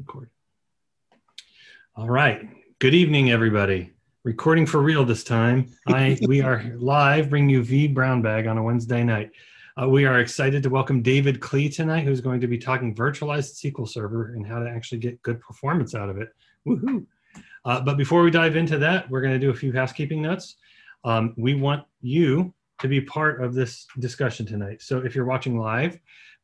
Record. All right. Good evening, everybody. Recording for real this time. I we are live, bringing you vBrownBag on a Wednesday night. Uh, we are excited to welcome David Klee tonight, who's going to be talking virtualized SQL Server and how to actually get good performance out of it. Woohoo! Uh, but before we dive into that, we're going to do a few housekeeping notes. Um, we want you to be part of this discussion tonight. So if you're watching live,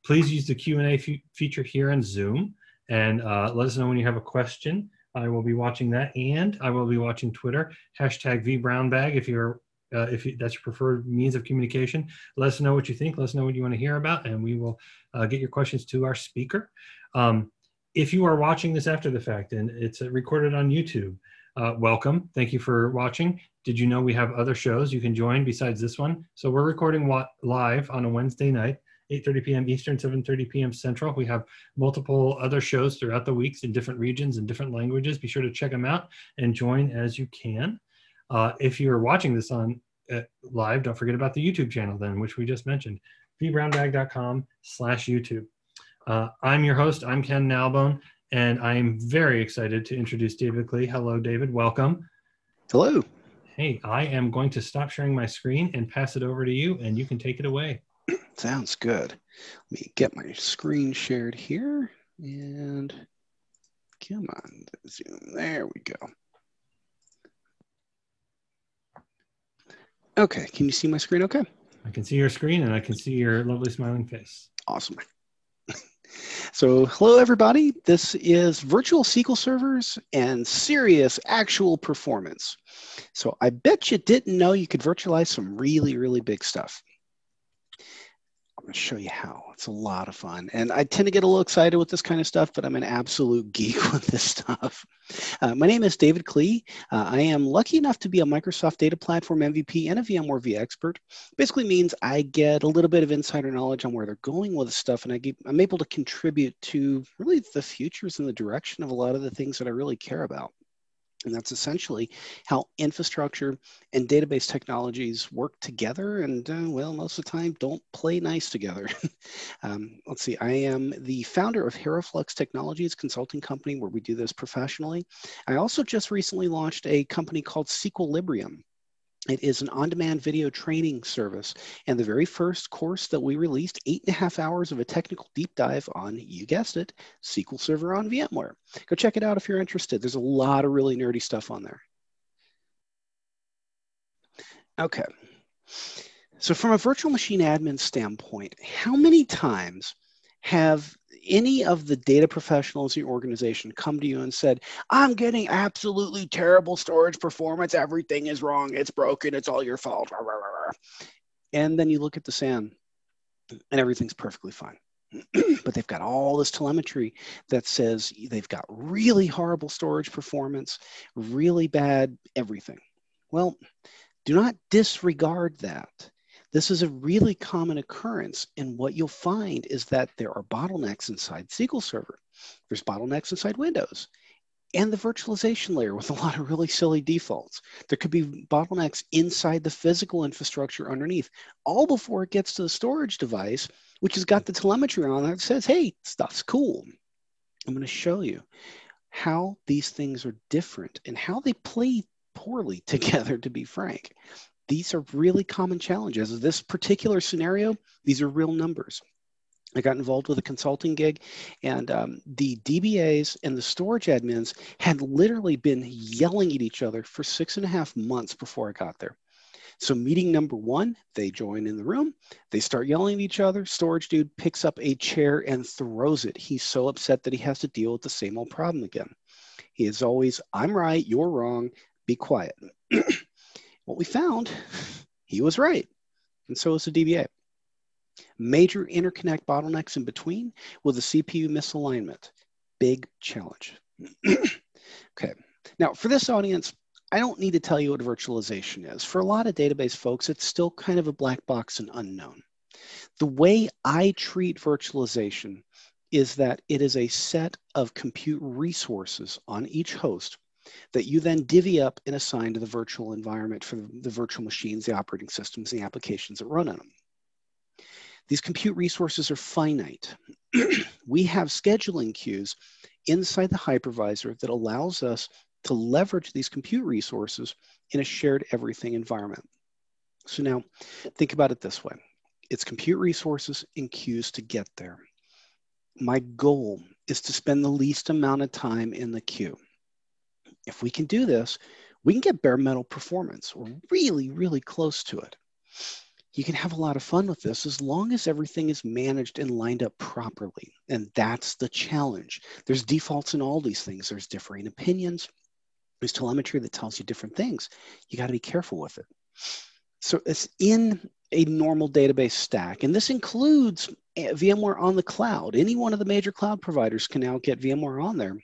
please use the Q&A feature here on Zoom and uh, let us know when you have a question. I will be watching that, and I will be watching Twitter hashtag VBrownBag if you're uh, if you, that's your preferred means of communication. Let us know what you think. Let us know what you want to hear about, and we will uh, get your questions to our speaker. Um, if you are watching this after the fact and it's uh, recorded on YouTube, uh, welcome. Thank you for watching. Did you know we have other shows you can join besides this one? So we're recording live on a Wednesday night 8.30 p.m. Eastern, 7.30 p.m. Central. We have multiple other shows throughout the weeks in different regions and different languages. Be sure to check them out and join as you can. Uh, if you're watching this on uh, live, don't forget about the YouTube channel then, which we just mentioned, vbrownbag.com slash YouTube. Uh, I'm your host, I'm Ken Nalbone, and I'm very excited to introduce David Klee. Hello, David, welcome. Hello. Hey, I am going to stop sharing my screen and pass it over to you, and you can take it away. Sounds good. Let me get my screen shared here and come on, zoom. There we go. Okay, can you see my screen okay? I can see your screen and I can see your lovely smiling face. Awesome. so hello everybody. This is virtual SQL servers and serious actual performance. So I bet you didn't know you could virtualize some really, really big stuff. Going to show you how. It's a lot of fun. And I tend to get a little excited with this kind of stuff, but I'm an absolute geek with this stuff. Uh, my name is David Klee. Uh, I am lucky enough to be a Microsoft Data Platform MVP and a VMware vExpert. Basically means I get a little bit of insider knowledge on where they're going with stuff, and I get, I'm able to contribute to really the futures and the direction of a lot of the things that I really care about. And that's essentially how infrastructure and database technologies work together. And uh, well, most of the time, don't play nice together. um, let's see, I am the founder of Heraflux Technologies consulting company where we do this professionally. I also just recently launched a company called Sequilibrium. It is an on-demand video training service. And the very first course that we released, eight and a half hours of a technical deep dive on, you guessed it, SQL Server on VMware. Go check it out if you're interested. There's a lot of really nerdy stuff on there. Okay. So from a virtual machine admin standpoint, how many times have any of the data professionals in your organization come to you and said, I'm getting absolutely terrible storage performance. Everything is wrong. It's broken. It's all your fault. And then you look at the SAN and everything's perfectly fine. but they've got all this telemetry that says they've got really horrible storage performance, really bad everything. Well, do not disregard that. This is a really common occurrence. And what you'll find is that there are bottlenecks inside SQL Server. There's bottlenecks inside Windows and the virtualization layer with a lot of really silly defaults. There could be bottlenecks inside the physical infrastructure underneath, all before it gets to the storage device, which has got the telemetry on that says, hey, stuff's cool. I'm going to show you how these things are different and how they play poorly together, to be frank these are really common challenges. This particular scenario, these are real numbers. I got involved with a consulting gig, and um, the DBAs and the storage admins had literally been yelling at each other for six and a half months before I got there. So, meeting number one, they join in the room, they start yelling at each other. Storage dude picks up a chair and throws it. He's so upset that he has to deal with the same old problem again. He is always, I'm right, you're wrong, be quiet. What we found, he was right, and so was the DBA. Major interconnect bottlenecks in between with a CPU misalignment. Big challenge. okay, now for this audience, I don't need to tell you what virtualization is. For a lot of database folks, it's still kind of a black box and unknown. The way I treat virtualization is that it is a set of compute resources on each host that you then divvy up and assign to the virtual environment for the virtual machines, the operating systems, the applications that run on them. These compute resources are finite. we have scheduling queues inside the hypervisor that allows us to leverage these compute resources in a shared everything environment. So now think about it this way. It's compute resources and queues to get there. My goal is to spend the least amount of time in the queue. If we can do this, we can get bare metal performance or really, really close to it. You can have a lot of fun with this as long as everything is managed and lined up properly. And that's the challenge. There's defaults in all these things. There's differing opinions. There's telemetry that tells you different things. You got to be careful with it. So it's in a normal database stack, and this includes eh, VMware on the cloud. Any one of the major cloud providers can now get VMware on there.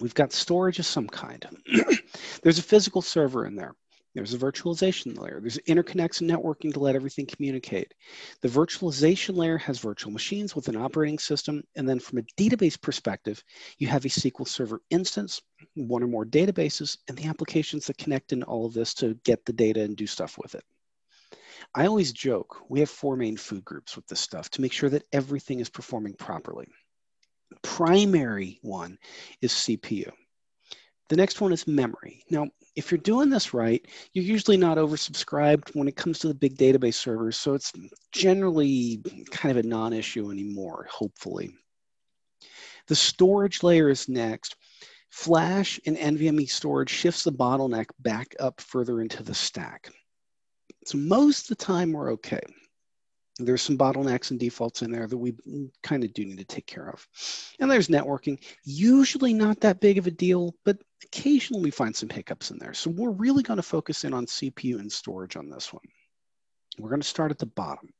We've got storage of some kind. There's a physical server in there. There's a virtualization layer. There's interconnects and networking to let everything communicate. The virtualization layer has virtual machines with an operating system. And then from a database perspective, you have a SQL Server instance, one or more databases, and the applications that connect in all of this to get the data and do stuff with it. I always joke, we have four main food groups with this stuff to make sure that everything is performing properly. Primary one is CPU. The next one is memory. Now, if you're doing this right, you're usually not oversubscribed when it comes to the big database servers, so it's generally kind of a non-issue anymore, hopefully. The storage layer is next. Flash and NVMe storage shifts the bottleneck back up further into the stack. So most of the time we're okay. There's some bottlenecks and defaults in there that we kind of do need to take care of. And there's networking, usually not that big of a deal, but occasionally we find some hiccups in there. So we're really going to focus in on CPU and storage on this one. We're going to start at the bottom.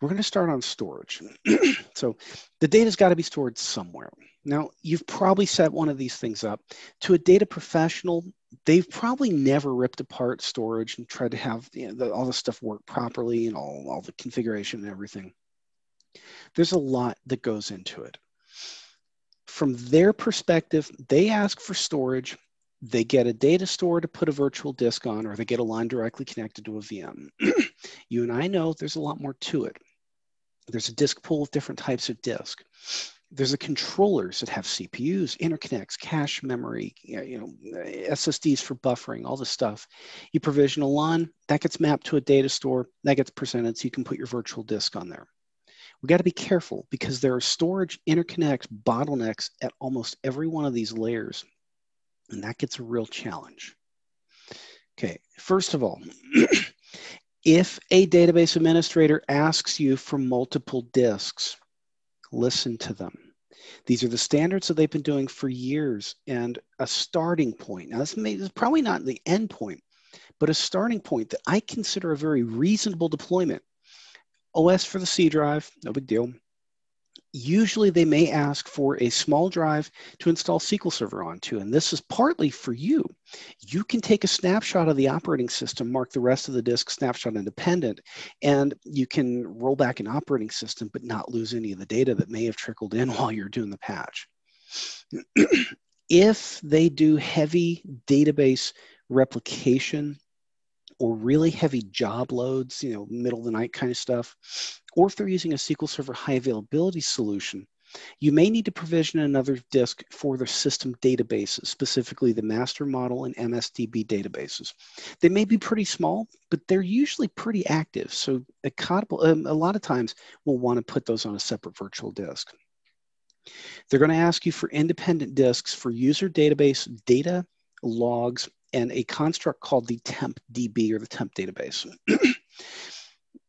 We're going to start on storage. so the data's got to be stored somewhere. Now, you've probably set one of these things up. To a data professional, they've probably never ripped apart storage and tried to have you know, the, all the stuff work properly and all, all the configuration and everything. There's a lot that goes into it. From their perspective, they ask for storage, they get a data store to put a virtual disk on, or they get a LUN directly connected to a VM. you and I know there's a lot more to it. There's a disk pool of different types of disk there's the controllers that have CPUs, interconnects, cache memory, you know, SSDs for buffering, all this stuff. You provision a LUN, that gets mapped to a data store, that gets presented so you can put your virtual disk on there. We got to be careful because there are storage interconnects, bottlenecks at almost every one of these layers, and that gets a real challenge. Okay, first of all, if a database administrator asks you for multiple disks, listen to them. These are the standards that they've been doing for years and a starting point. Now, this, may, this is probably not the end point, but a starting point that I consider a very reasonable deployment. OS for the C drive, no big deal usually they may ask for a small drive to install SQL Server onto. And this is partly for you. You can take a snapshot of the operating system, mark the rest of the disk snapshot independent, and you can roll back an operating system but not lose any of the data that may have trickled in while you're doing the patch. if they do heavy database replication or really heavy job loads, you know, middle of the night kind of stuff, or if they're using a SQL Server high availability solution, you may need to provision another disk for the system databases, specifically the master model and MSDB databases. They may be pretty small, but they're usually pretty active. So a, um, a lot of times we'll want to put those on a separate virtual disk. They're going to ask you for independent disks for user database data, logs, and a construct called the temp DB or the temp database.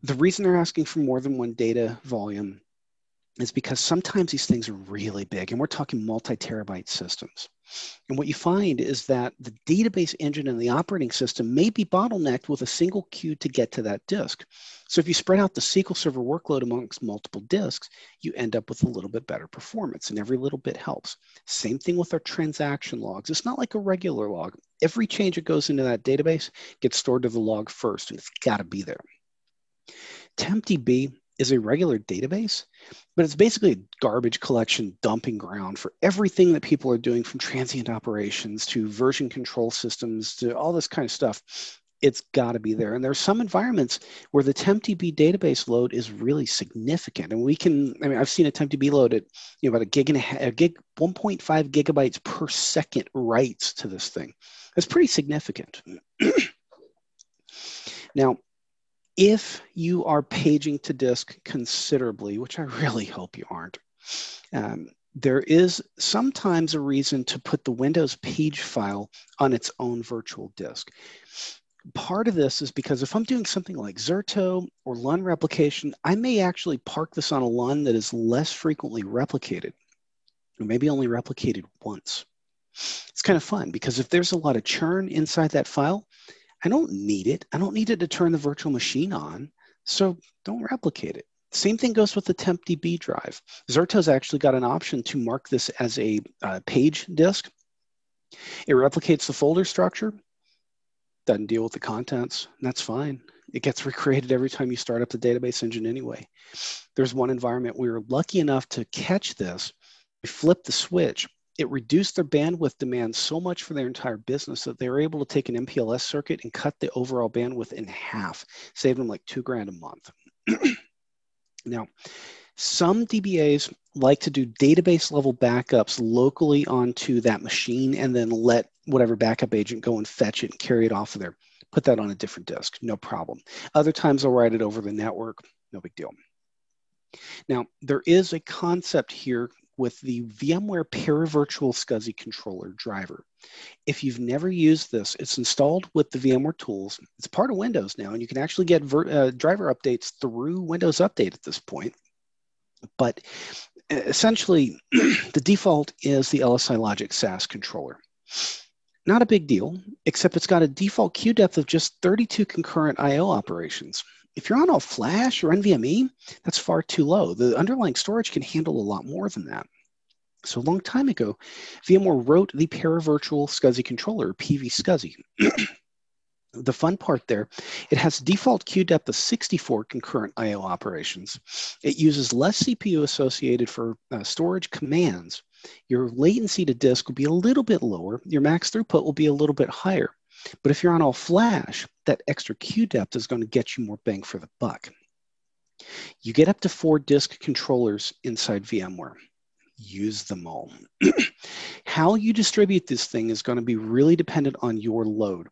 the reason they're asking for more than one data volume is because sometimes these things are really big and we're talking multi-terabyte systems. And what you find is that the database engine and the operating system may be bottlenecked with a single queue to get to that disk. So if you spread out the SQL Server workload amongst multiple disks, you end up with a little bit better performance and every little bit helps. Same thing with our transaction logs. It's not like a regular log. Every change that goes into that database gets stored to the log first and it's got to be there. TempDB is a regular database, but it's basically a garbage collection dumping ground for everything that people are doing from transient operations to version control systems to all this kind of stuff. it's got to be there. And there are some environments where the TempDB database load is really significant. And we can, I mean, I've seen a TempDB load at you know, about a gig and a, a gig, 1.5 gigabytes per second writes to this thing. That's pretty significant. now, if you are paging to disk considerably, which I really hope you aren't, um, there is sometimes a reason to put the Windows page file on its own virtual disk part of this is because if I'm doing something like Zerto or LUN replication, I may actually park this on a LUN that is less frequently replicated, or maybe only replicated once. It's kind of fun because if there's a lot of churn inside that file, I don't need it. I don't need it to turn the virtual machine on, so don't replicate it. Same thing goes with the TempDB drive. Zerto's actually got an option to mark this as a uh, page disk. It replicates the folder structure doesn't deal with the contents. that's fine. It gets recreated every time you start up the database engine anyway. There's one environment we were lucky enough to catch this. We flipped the switch. It reduced their bandwidth demand so much for their entire business that they were able to take an MPLS circuit and cut the overall bandwidth in half, saving them like two grand a month. now, some DBAs like to do database level backups locally onto that machine and then let whatever backup agent go and fetch it and carry it off of there. Put that on a different disk, no problem. Other times I'll write it over the network, no big deal. Now, there is a concept here with the VMware Paravirtual SCSI controller driver. If you've never used this, it's installed with the VMware tools. It's part of Windows now, and you can actually get uh, driver updates through Windows Update at this point. But essentially, the default is the LSI Logic SAS controller. Not a big deal, except it's got a default queue depth of just 32 concurrent I.O. operations. If you're on all Flash or NVMe, that's far too low. The underlying storage can handle a lot more than that. So a long time ago, VMware wrote the Paravirtual SCSI controller, PV the fun part there, it has default queue depth of 64 concurrent I.O. operations. It uses less CPU associated for uh, storage commands your latency to disk will be a little bit lower. Your max throughput will be a little bit higher. But if you're on all flash, that extra queue depth is going to get you more bang for the buck. You get up to four disk controllers inside VMware. Use them all. How you distribute this thing is going to be really dependent on your load.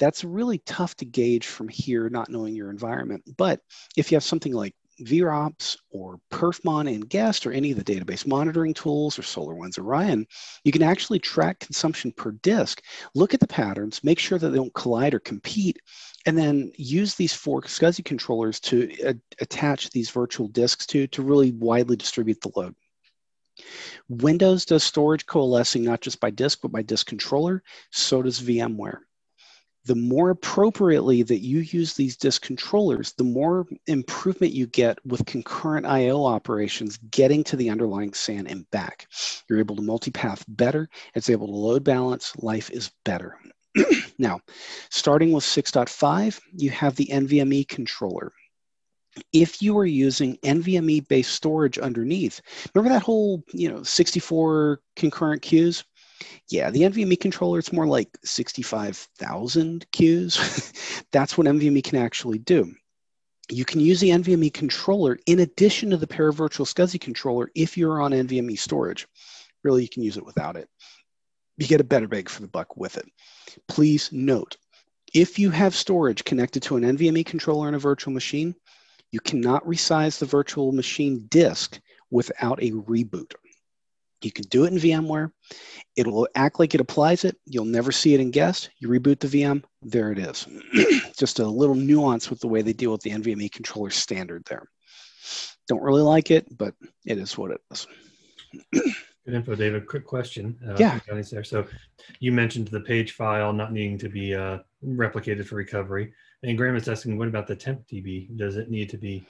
That's really tough to gauge from here, not knowing your environment. But if you have something like VROPS or Perfmon and Guest or any of the database monitoring tools or SolarWinds Orion, you can actually track consumption per disk, look at the patterns, make sure that they don't collide or compete, and then use these four SCSI controllers to uh, attach these virtual disks to to really widely distribute the load. Windows does storage coalescing not just by disk, but by disk controller. So does VMware the more appropriately that you use these disk controllers, the more improvement you get with concurrent IO operations getting to the underlying SAN and back. You're able to multipath better, it's able to load balance, life is better. now, starting with 6.5, you have the NVMe controller. If you are using NVMe based storage underneath, remember that whole, you know, 64 concurrent queues? Yeah, the NVMe controller, it's more like 65,000 queues. That's what NVMe can actually do. You can use the NVMe controller in addition to the Paravirtual SCSI controller if you're on NVMe storage. Really, you can use it without it. You get a better bang for the buck with it. Please note, if you have storage connected to an NVMe controller in a virtual machine, you cannot resize the virtual machine disk without a reboot. You can do it in VMware. It'll act like it applies it. You'll never see it in guest. You reboot the VM, there it is. Just a little nuance with the way they deal with the NVMe controller standard there. Don't really like it, but it is what it is. Good info, David. Quick question. Uh, yeah. There. So you mentioned the page file not needing to be uh, replicated for recovery. And Graham is asking, what about the temp DB? Does it need to be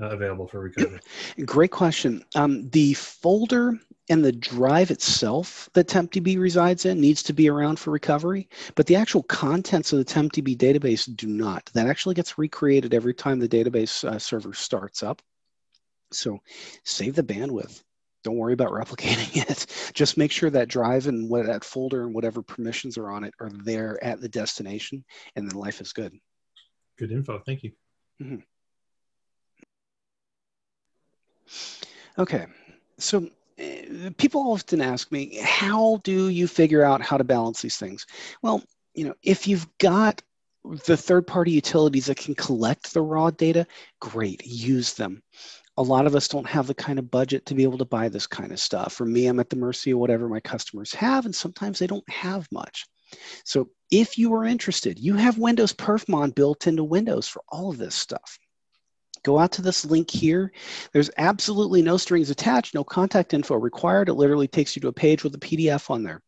uh, available for recovery? Great question. Um, the folder and the drive itself that TempDB resides in needs to be around for recovery, but the actual contents of the TempDB database do not. That actually gets recreated every time the database uh, server starts up. So save the bandwidth. Don't worry about replicating it. Just make sure that drive and what that folder and whatever permissions are on it are there at the destination, and then life is good. Good info. Thank you. Mm-hmm. Okay, so people often ask me, how do you figure out how to balance these things? Well, you know, if you've got the third party utilities that can collect the raw data, great, use them. A lot of us don't have the kind of budget to be able to buy this kind of stuff. For me, I'm at the mercy of whatever my customers have, and sometimes they don't have much. So if you are interested, you have Windows Perfmon built into Windows for all of this stuff. Go out to this link here. There's absolutely no strings attached, no contact info required. It literally takes you to a page with a PDF on there.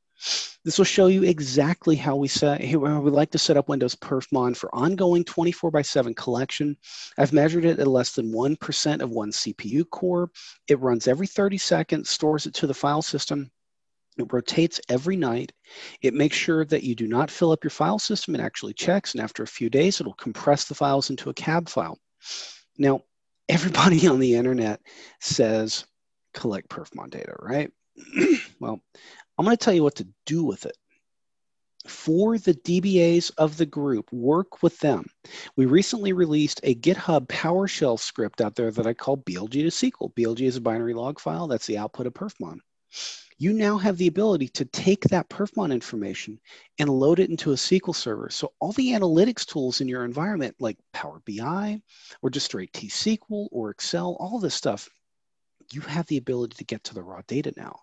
This will show you exactly how we set how we like to set up Windows Perfmon for ongoing 24 by 7 collection. I've measured it at less than 1% of one CPU core. It runs every 30 seconds, stores it to the file system. It rotates every night. It makes sure that you do not fill up your file system. It actually checks, and after a few days, it'll compress the files into a CAB file. Now, everybody on the internet says collect perfmon data, right? well, I'm going to tell you what to do with it. For the DBAs of the group, work with them. We recently released a GitHub PowerShell script out there that I call BLG to SQL. BLG is a binary log file. That's the output of Perfmon. You now have the ability to take that Perfmon information and load it into a SQL server. So all the analytics tools in your environment, like Power BI or just straight T-SQL or Excel, all this stuff, you have the ability to get to the raw data now.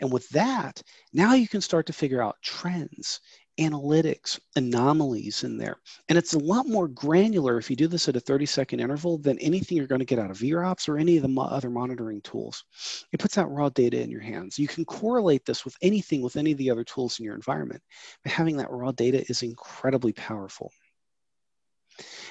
And with that, now you can start to figure out trends, analytics, anomalies in there. And it's a lot more granular if you do this at a 30 second interval than anything you're going to get out of VROPS or any of the mo- other monitoring tools. It puts out raw data in your hands. You can correlate this with anything with any of the other tools in your environment. But having that raw data is incredibly powerful.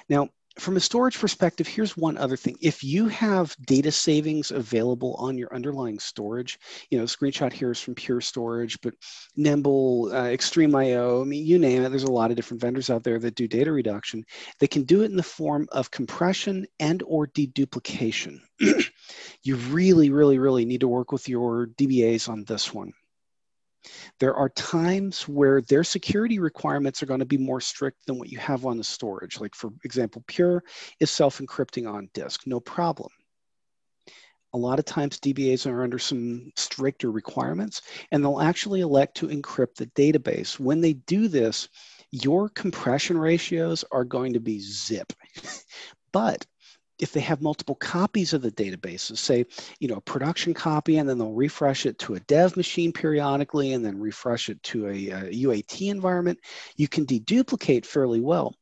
Now, from a storage perspective, here's one other thing. If you have data savings available on your underlying storage, you know, screenshot here is from Pure Storage, but Nimble, uh, IO, I mean, you name it, there's a lot of different vendors out there that do data reduction. They can do it in the form of compression and or deduplication. you really, really, really need to work with your DBAs on this one. There are times where their security requirements are going to be more strict than what you have on the storage. Like, for example, Pure is self encrypting on disk, no problem. A lot of times, DBAs are under some stricter requirements, and they'll actually elect to encrypt the database. When they do this, your compression ratios are going to be zip. but if they have multiple copies of the databases, say, you know, a production copy, and then they'll refresh it to a dev machine periodically, and then refresh it to a, a UAT environment, you can deduplicate fairly well.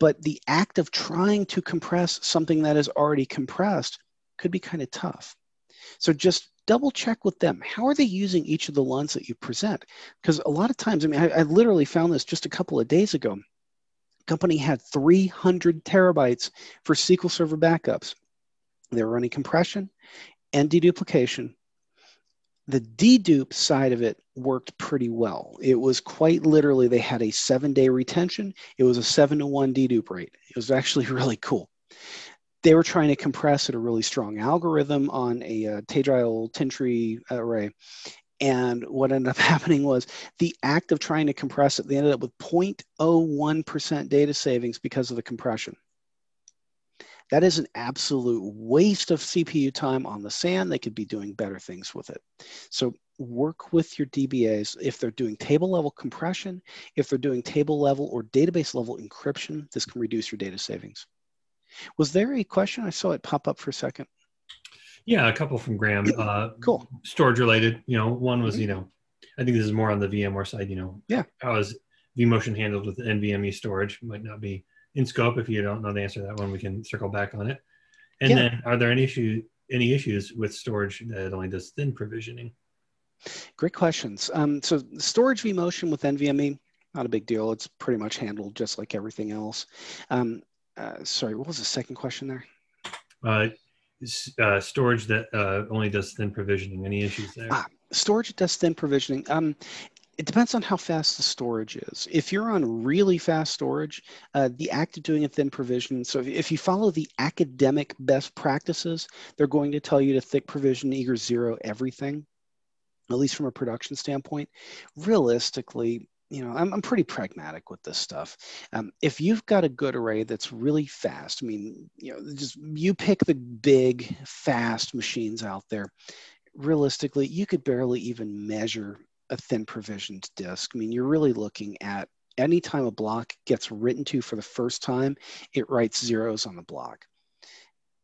But the act of trying to compress something that is already compressed could be kind of tough. So just double check with them. How are they using each of the LUNs that you present? Because a lot of times, I mean, I, I literally found this just a couple of days ago company had 300 terabytes for SQL Server backups. They were running compression and deduplication. The dedupe side of it worked pretty well. It was quite literally, they had a seven day retention. It was a seven to one dedupe rate. It was actually really cool. They were trying to compress at a really strong algorithm on a uh, Tagile tree array, and what ended up happening was the act of trying to compress it, they ended up with 0.01% data savings because of the compression. That is an absolute waste of CPU time on the SAN. They could be doing better things with it. So work with your DBAs. If they're doing table level compression, if they're doing table level or database level encryption, this can reduce your data savings. Was there a question? I saw it pop up for a second. Yeah, a couple from Graham. Uh, cool. Storage related. You know, one was, mm-hmm. you know, I think this is more on the VMware side. You know, yeah. How is vMotion handled with NVMe storage? Might not be in scope. If you don't know the answer to that one, we can circle back on it. And yeah. then, are there any issue any issues with storage that only does thin provisioning? Great questions. Um, so storage vMotion with NVMe, not a big deal. It's pretty much handled just like everything else. Um, uh, sorry, what was the second question there? Uh, uh, storage that uh, only does thin provisioning. Any issues there? Ah, storage does thin provisioning. Um, it depends on how fast the storage is. If you're on really fast storage, uh, the act of doing a thin provision, so if, if, you follow the academic best practices, they're going to tell you to thick provision eager zero everything, at least from a production standpoint. Realistically, you know, I'm, I'm pretty pragmatic with this stuff. Um, if you've got a good array that's really fast, I mean, you know, just you pick the big, fast machines out there. Realistically, you could barely even measure a thin provisioned disk. I mean, you're really looking at anytime a block gets written to for the first time, it writes zeros on the block.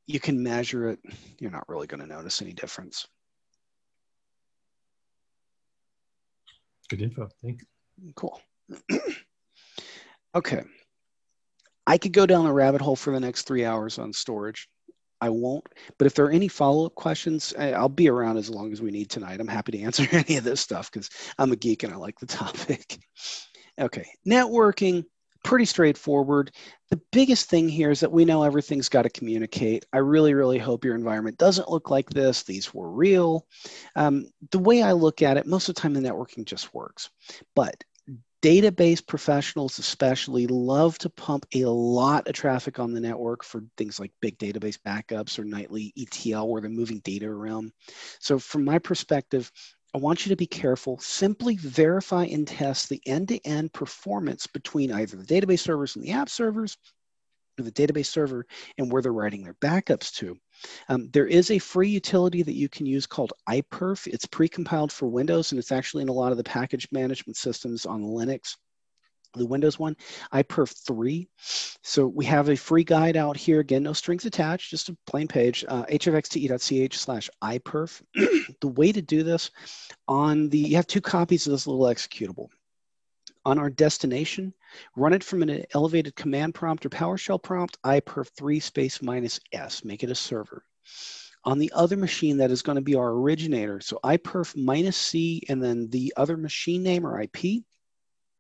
You can measure it, you're not really going to notice any difference. Good info. Thanks. Cool. okay. I could go down a rabbit hole for the next three hours on storage. I won't. But if there are any follow up questions, I'll be around as long as we need tonight. I'm happy to answer any of this stuff because I'm a geek and I like the topic. okay, networking, pretty straightforward. The biggest thing here is that we know everything's got to communicate. I really, really hope your environment doesn't look like this. These were real. Um, the way I look at it, most of the time the networking just works. But database professionals especially love to pump a lot of traffic on the network for things like big database backups or nightly ETL where they're moving data around. So from my perspective, I want you to be careful. Simply verify and test the end-to-end performance between either the database servers and the app servers, or the database server and where they're writing their backups to. Um, there is a free utility that you can use called iPerf. It's pre-compiled for Windows, and it's actually in a lot of the package management systems on Linux the Windows one, iPerf 3. So we have a free guide out here. Again, no strings attached, just a plain page, uh, hfxte.ch slash iPerf. the way to do this on the, you have two copies of this little executable. On our destination, run it from an elevated command prompt or PowerShell prompt, iperf3 space minus S, make it a server. On the other machine, that is going to be our originator. So iperf minus C and then the other machine name or IP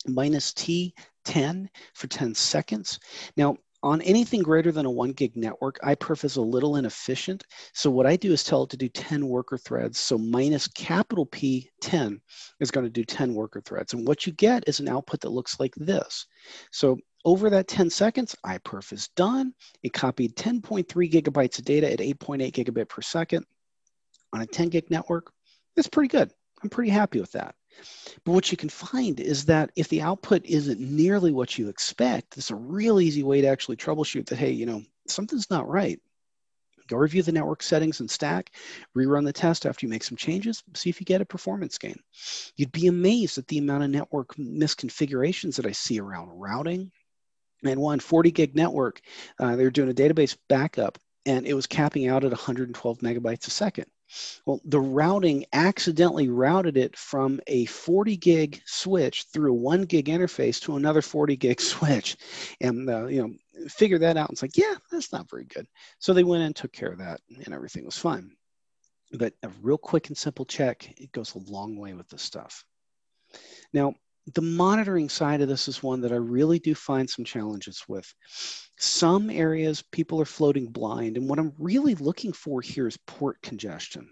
minus T 10 for 10 seconds. Now, on anything greater than a one gig network, iPerf is a little inefficient. So what I do is tell it to do 10 worker threads. So minus capital P 10 is going to do 10 worker threads. And what you get is an output that looks like this. So over that 10 seconds, iPerf is done. It copied 10.3 gigabytes of data at 8.8 gigabit per second on a 10 gig network. That's pretty good. I'm pretty happy with that. But what you can find is that if the output isn't nearly what you expect, it's a real easy way to actually troubleshoot that, hey, you know, something's not right. Go review the network settings and stack, rerun the test after you make some changes, see if you get a performance gain. You'd be amazed at the amount of network misconfigurations that I see around routing. And one 40 gig network, uh, they were doing a database backup and it was capping out at 112 megabytes a second. Well, the routing accidentally routed it from a 40 gig switch through a one gig interface to another 40 gig switch, and uh, you know, figure that out. And it's like, yeah, that's not very good. So they went and took care of that, and everything was fine. But a real quick and simple check, it goes a long way with this stuff. Now, the monitoring side of this is one that I really do find some challenges with. Some areas people are floating blind, and what I'm really looking for here is port congestion.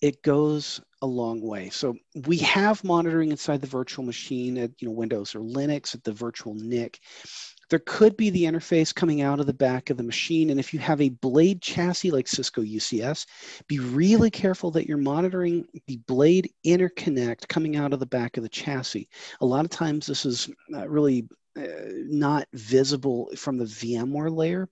It goes a long way. So we have monitoring inside the virtual machine at you know Windows or Linux at the virtual NIC. There could be the interface coming out of the back of the machine. And if you have a blade chassis like Cisco UCS, be really careful that you're monitoring the blade interconnect coming out of the back of the chassis. A lot of times this is uh, really uh, not visible from the VMware layer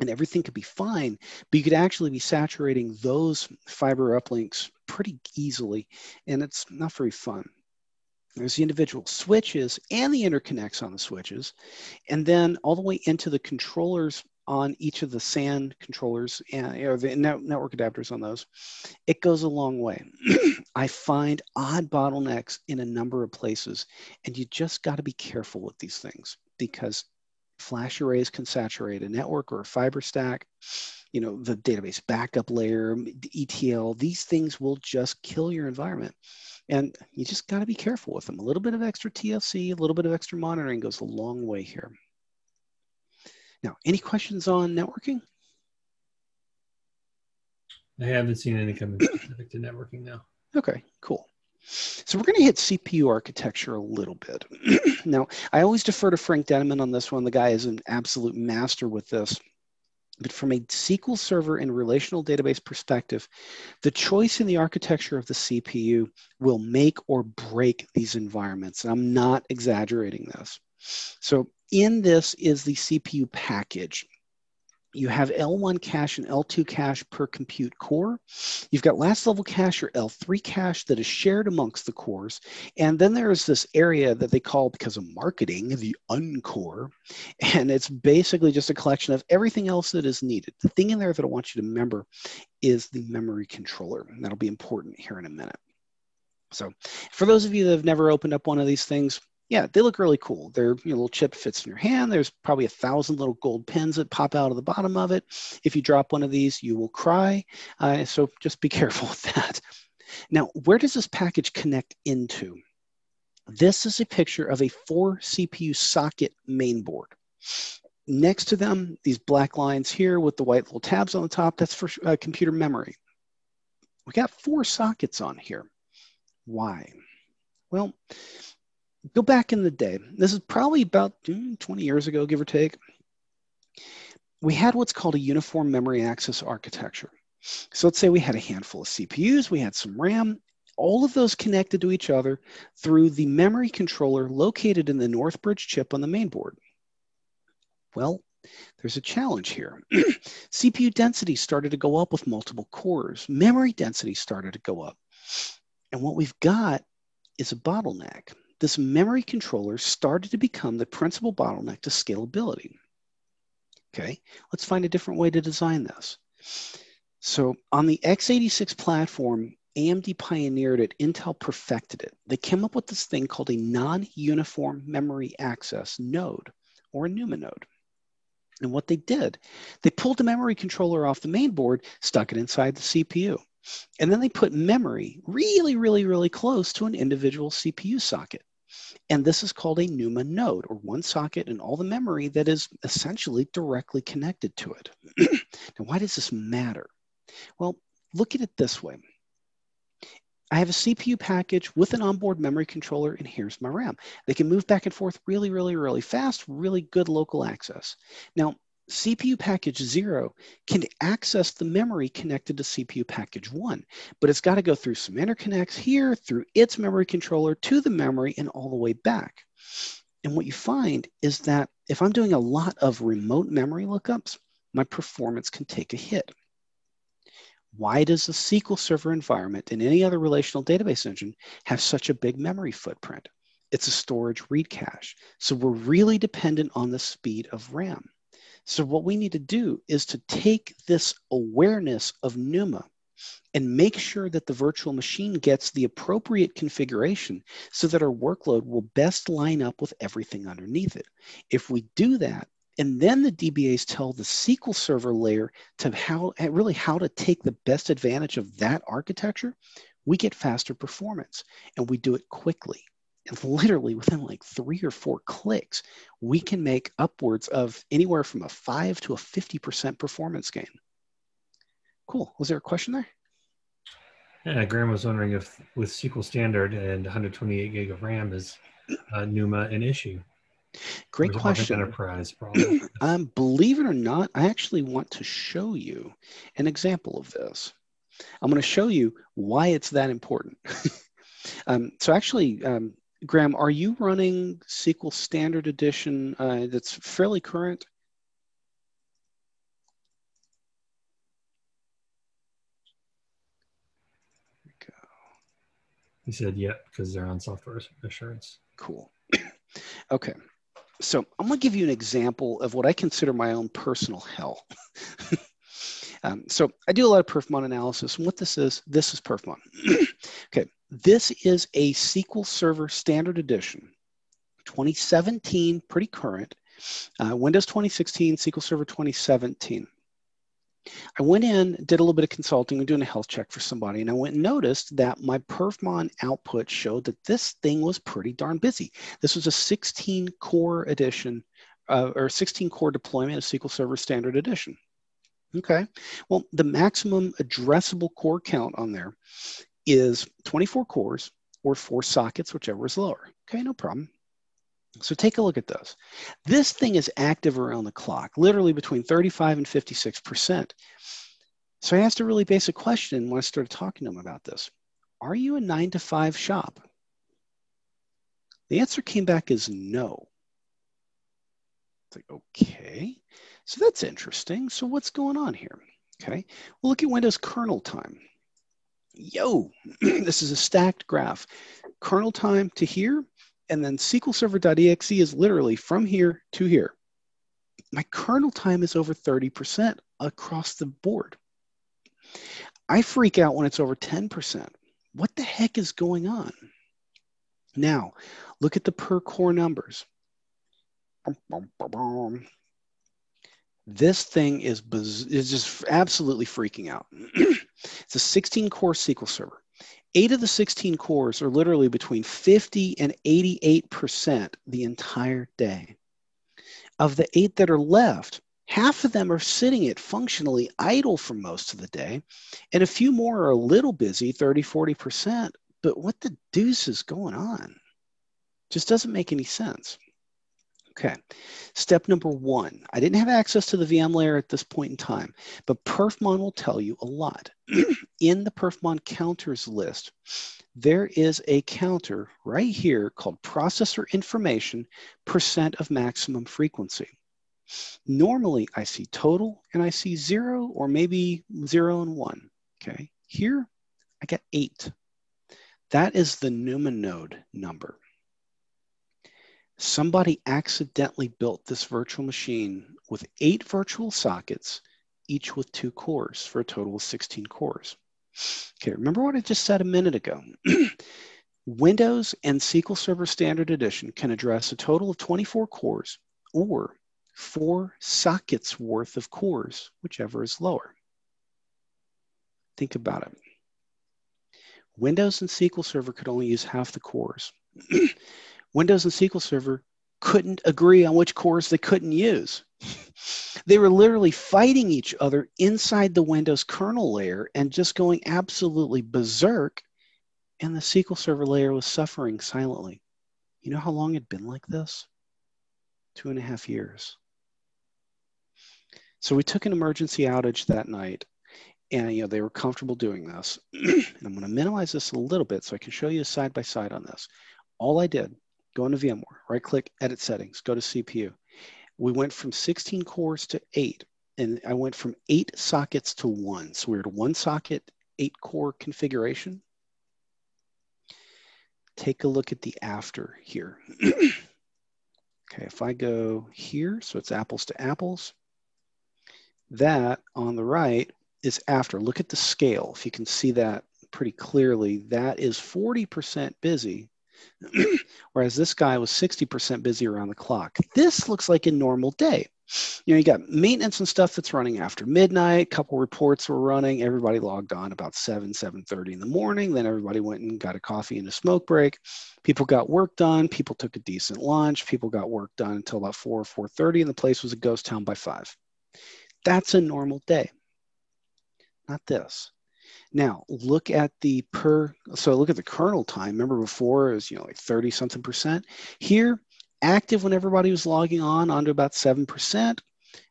and everything could be fine, but you could actually be saturating those fiber uplinks pretty easily, and it's not very fun. There's the individual switches and the interconnects on the switches, and then all the way into the controllers on each of the SAN controllers and or the network adapters on those. It goes a long way. I find odd bottlenecks in a number of places, and you just got to be careful with these things because flash arrays can saturate a network or a fiber stack. You know, the database backup layer, the ETL, these things will just kill your environment. And you just got to be careful with them. A little bit of extra TLC, a little bit of extra monitoring goes a long way here. Now, any questions on networking? I haven't seen any coming specific to networking now. Okay, cool. So we're going to hit CPU architecture a little bit. now, I always defer to Frank Denneman on this one. The guy is an absolute master with this. But from a SQL Server and relational database perspective, the choice in the architecture of the CPU will make or break these environments. And I'm not exaggerating this. So in this is the CPU package you have L1 cache and L2 cache per compute core. You've got last level cache or L3 cache that is shared amongst the cores. And then there's this area that they call, because of marketing, the uncore. And it's basically just a collection of everything else that is needed. The thing in there that I want you to remember is the memory controller. And that'll be important here in a minute. So for those of you that have never opened up one of these things, yeah, they look really cool. They're you know, little chip fits in your hand. There's probably a thousand little gold pins that pop out of the bottom of it. If you drop one of these, you will cry. Uh, so just be careful with that. Now, where does this package connect into? This is a picture of a four CPU socket mainboard. Next to them, these black lines here with the white little tabs on the top, that's for uh, computer memory. We got four sockets on here. Why? Well, go back in the day. This is probably about hmm, 20 years ago, give or take. We had what's called a uniform memory access architecture. So let's say we had a handful of CPUs, we had some RAM, all of those connected to each other through the memory controller located in the Northbridge chip on the mainboard. Well, there's a challenge here. CPU density started to go up with multiple cores. Memory density started to go up. And what we've got is a bottleneck this memory controller started to become the principal bottleneck to scalability. Okay, let's find a different way to design this. So on the x86 platform, AMD pioneered it, Intel perfected it. They came up with this thing called a non-uniform memory access node or a NUMA node. And what they did, they pulled the memory controller off the main board, stuck it inside the CPU. And then they put memory really, really, really close to an individual CPU socket. And this is called a NUMA node, or one socket and all the memory that is essentially directly connected to it. now, why does this matter? Well, look at it this way. I have a CPU package with an onboard memory controller, and here's my RAM. They can move back and forth really, really, really fast, really good local access. Now, CPU package zero can access the memory connected to CPU package one, but it's got to go through some interconnects here, through its memory controller to the memory and all the way back. And what you find is that if I'm doing a lot of remote memory lookups, my performance can take a hit. Why does the SQL Server environment and any other relational database engine have such a big memory footprint? It's a storage read cache. So we're really dependent on the speed of RAM. So what we need to do is to take this awareness of NUMA and make sure that the virtual machine gets the appropriate configuration so that our workload will best line up with everything underneath it. If we do that, and then the DBAs tell the SQL Server layer to how really how to take the best advantage of that architecture, we get faster performance and we do it quickly literally within like three or four clicks, we can make upwards of anywhere from a five to a 50% performance gain. Cool. Was there a question there? Yeah, Graham was wondering if with SQL Standard and 128 gig of RAM is uh, NUMA an issue? Great question. Enterprise problem. um, believe it or not, I actually want to show you an example of this. I'm going to show you why it's that important. um, so actually, um, Graham, are you running SQL Standard Edition uh, that's fairly current? go. He said, "Yep," because they're on software assurance. Cool. okay, so I'm going to give you an example of what I consider my own personal hell. um, so I do a lot of perfmon analysis, and what this is, this is perfmon. this is a SQL Server Standard Edition, 2017, pretty current. Uh, Windows 2016, SQL Server 2017. I went in, did a little bit of consulting, and doing a health check for somebody, and I went and noticed that my Perfmon output showed that this thing was pretty darn busy. This was a 16 core edition, uh, or 16 core deployment of SQL Server Standard Edition. Okay, well, the maximum addressable core count on there is 24 cores or four sockets, whichever is lower. Okay, no problem. So take a look at those. This thing is active around the clock, literally between 35 and 56%. So I asked a really basic question when I started talking to them about this. Are you a nine to five shop? The answer came back as no. It's like, okay, so that's interesting. So what's going on here? Okay, well, look at Windows kernel time. Yo, this is a stacked graph. Kernel time to here, and then SQL Server.exe is literally from here to here. My kernel time is over 30% across the board. I freak out when it's over 10%. What the heck is going on? Now, look at the per core numbers. This thing is, is just absolutely freaking out. it's a 16 core SQL Server. Eight of the 16 cores are literally between 50 and 88% the entire day. Of the eight that are left, half of them are sitting at functionally idle for most of the day, and a few more are a little busy, 30, 40%. But what the deuce is going on? Just doesn't make any sense. Okay, step number one. I didn't have access to the VM layer at this point in time, but perfmon will tell you a lot. in the perfmon counters list, there is a counter right here called processor information percent of maximum frequency. Normally I see total and I see zero or maybe zero and one, okay? Here I get eight. That is the NUMA node number somebody accidentally built this virtual machine with eight virtual sockets, each with two cores for a total of 16 cores. Okay, remember what I just said a minute ago. Windows and SQL Server Standard Edition can address a total of 24 cores or four sockets worth of cores, whichever is lower. Think about it. Windows and SQL Server could only use half the cores. Windows and SQL Server couldn't agree on which cores they couldn't use. they were literally fighting each other inside the Windows kernel layer and just going absolutely berserk. And the SQL Server layer was suffering silently. You know how long it'd been like this? Two and a half years. So we took an emergency outage that night and you know they were comfortable doing this. and I'm going to minimize this a little bit so I can show you side by side on this. All I did go into VMware, right click, edit settings, go to CPU. We went from 16 cores to eight, and I went from eight sockets to one. So we are at one socket, eight core configuration. Take a look at the after here. okay, if I go here, so it's apples to apples, that on the right is after. Look at the scale. If you can see that pretty clearly, that is 40% busy Whereas this guy was 60% busy around the clock. This looks like a normal day. You know, you got maintenance and stuff that's running after midnight. A couple reports were running. Everybody logged on about 7, 7.30 in the morning. Then everybody went and got a coffee and a smoke break. People got work done. People took a decent lunch. People got work done until about 4 or 4.30 and the place was a ghost town by 5. That's a normal day. Not this. Now look at the per, so look at the kernel time. Remember before it was, you know, like 30 something percent. Here, active when everybody was logging on, onto about 7%.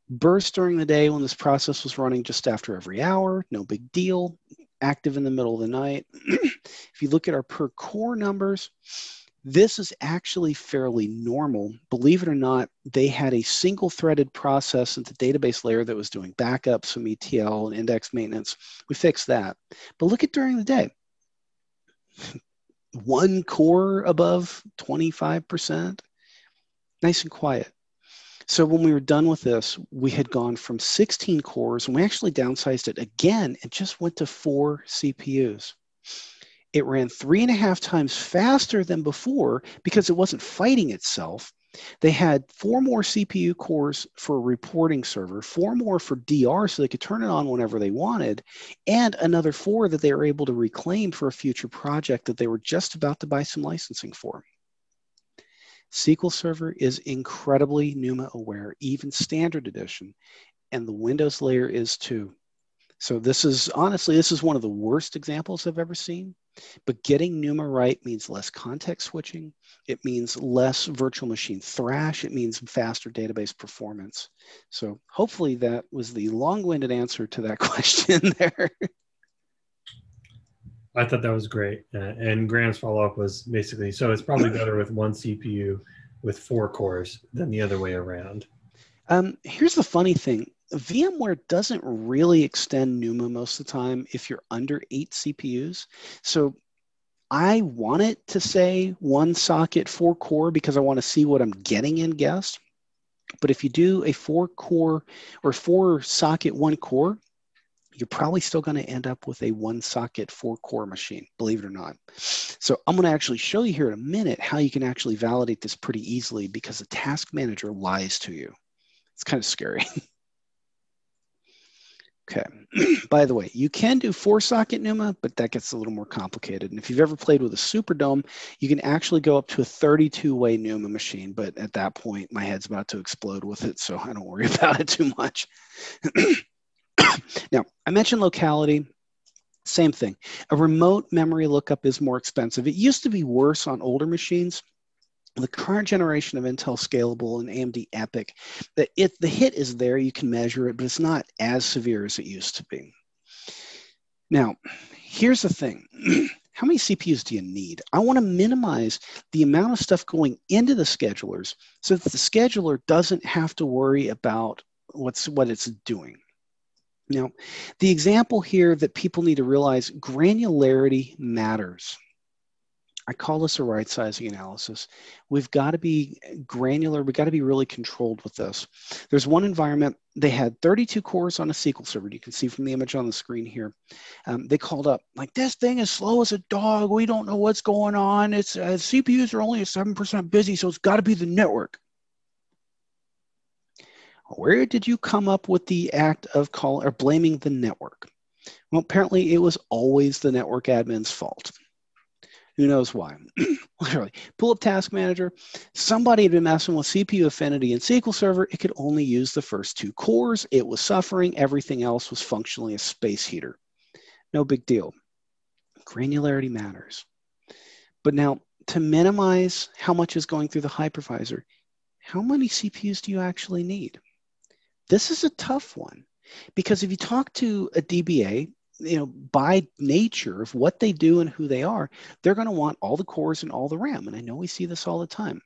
Burst during the day when this process was running just after every hour, no big deal. Active in the middle of the night. if you look at our per core numbers, this is actually fairly normal. Believe it or not, they had a single threaded process at the database layer that was doing backups from ETL and index maintenance. We fixed that. But look at during the day. One core above 25%, nice and quiet. So when we were done with this, we had gone from 16 cores and we actually downsized it again and just went to four CPUs. It ran three and a half times faster than before because it wasn't fighting itself. They had four more CPU cores for a reporting server, four more for DR so they could turn it on whenever they wanted, and another four that they were able to reclaim for a future project that they were just about to buy some licensing for. SQL Server is incredibly NUMA aware, even standard edition, and the Windows layer is too. So this is honestly, this is one of the worst examples I've ever seen But getting NUMA right means less context switching. It means less virtual machine thrash. It means faster database performance. So hopefully that was the long-winded answer to that question there. I thought that was great. Uh, and Graham's follow-up was basically, so it's probably better with one CPU with four cores than the other way around. Um, here's the funny thing. VMware doesn't really extend NUMA most of the time if you're under eight CPUs. So I want it to say one socket, four core because I want to see what I'm getting in guest. But if you do a four core or four socket, one core, you're probably still going to end up with a one socket, four core machine, believe it or not. So I'm going to actually show you here in a minute how you can actually validate this pretty easily because the task manager lies to you. It's kind of scary. Okay. By the way, you can do four socket NUMA, but that gets a little more complicated. And if you've ever played with a Superdome, you can actually go up to a 32 way NUMA machine. But at that point, my head's about to explode with it. So I don't worry about it too much. now, I mentioned locality. Same thing. A remote memory lookup is more expensive. It used to be worse on older machines the current generation of Intel Scalable and AMD EPYC, the, it, the hit is there, you can measure it, but it's not as severe as it used to be. Now, here's the thing. How many CPUs do you need? I want to minimize the amount of stuff going into the schedulers so that the scheduler doesn't have to worry about what's what it's doing. Now, the example here that people need to realize granularity matters. I call this a right sizing analysis. We've got to be granular. We've got to be really controlled with this. There's one environment, they had 32 cores on a SQL server. You can see from the image on the screen here. Um, they called up, like, this thing is slow as a dog. We don't know what's going on. It's uh, CPUs are only 7% busy, so it's got to be the network. Where did you come up with the act of call or blaming the network? Well, apparently it was always the network admin's fault. Who knows why? Literally, pull up Task Manager. Somebody had been messing with CPU affinity in SQL Server. It could only use the first two cores. It was suffering. Everything else was functionally a space heater. No big deal. Granularity matters. But now, to minimize how much is going through the hypervisor, how many CPUs do you actually need? This is a tough one because if you talk to a DBA, you know, by nature of what they do and who they are, they're going to want all the cores and all the RAM. And I know we see this all the time.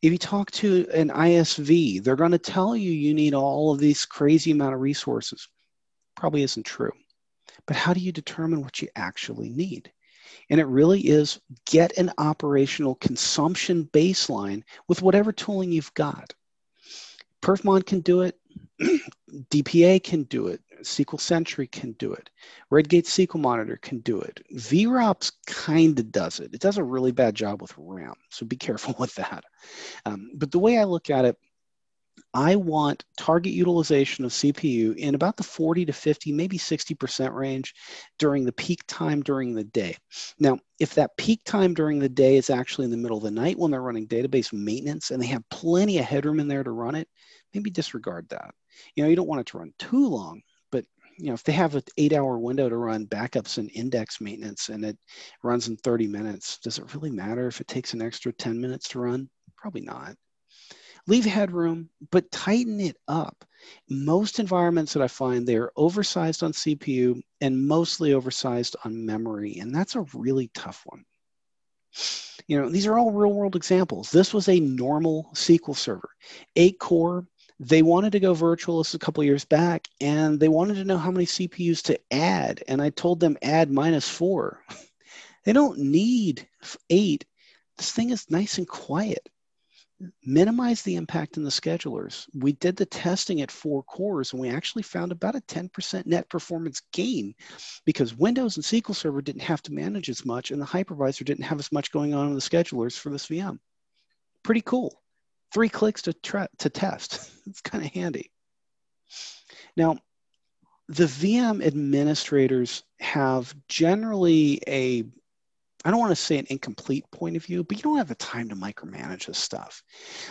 If you talk to an ISV, they're going to tell you you need all of these crazy amount of resources. Probably isn't true. But how do you determine what you actually need? And it really is get an operational consumption baseline with whatever tooling you've got. Perfmon can do it. DPA can do it. SQL Sentry can do it. Redgate SQL Monitor can do it. VROPS kind of does it. It does a really bad job with RAM, so be careful with that. Um, but the way I look at it, I want target utilization of CPU in about the 40 to 50, maybe 60% range during the peak time during the day. Now, if that peak time during the day is actually in the middle of the night when they're running database maintenance and they have plenty of headroom in there to run it, maybe disregard that. You know, you don't want it to run too long, you know, if they have an eight hour window to run backups and index maintenance and it runs in 30 minutes, does it really matter if it takes an extra 10 minutes to run? Probably not. Leave headroom, but tighten it up. Most environments that I find they're oversized on CPU and mostly oversized on memory, and that's a really tough one. You know, these are all real world examples. This was a normal SQL server, eight core, they wanted to go virtualist a couple years back and they wanted to know how many CPUs to add. And I told them add minus four. they don't need eight. This thing is nice and quiet. Minimize the impact in the schedulers. We did the testing at four cores and we actually found about a 10% net performance gain because Windows and SQL Server didn't have to manage as much and the hypervisor didn't have as much going on in the schedulers for this VM. Pretty cool three clicks to, to test. it's kind of handy. Now, the VM administrators have generally a, I don't want to say an incomplete point of view, but you don't have the time to micromanage this stuff.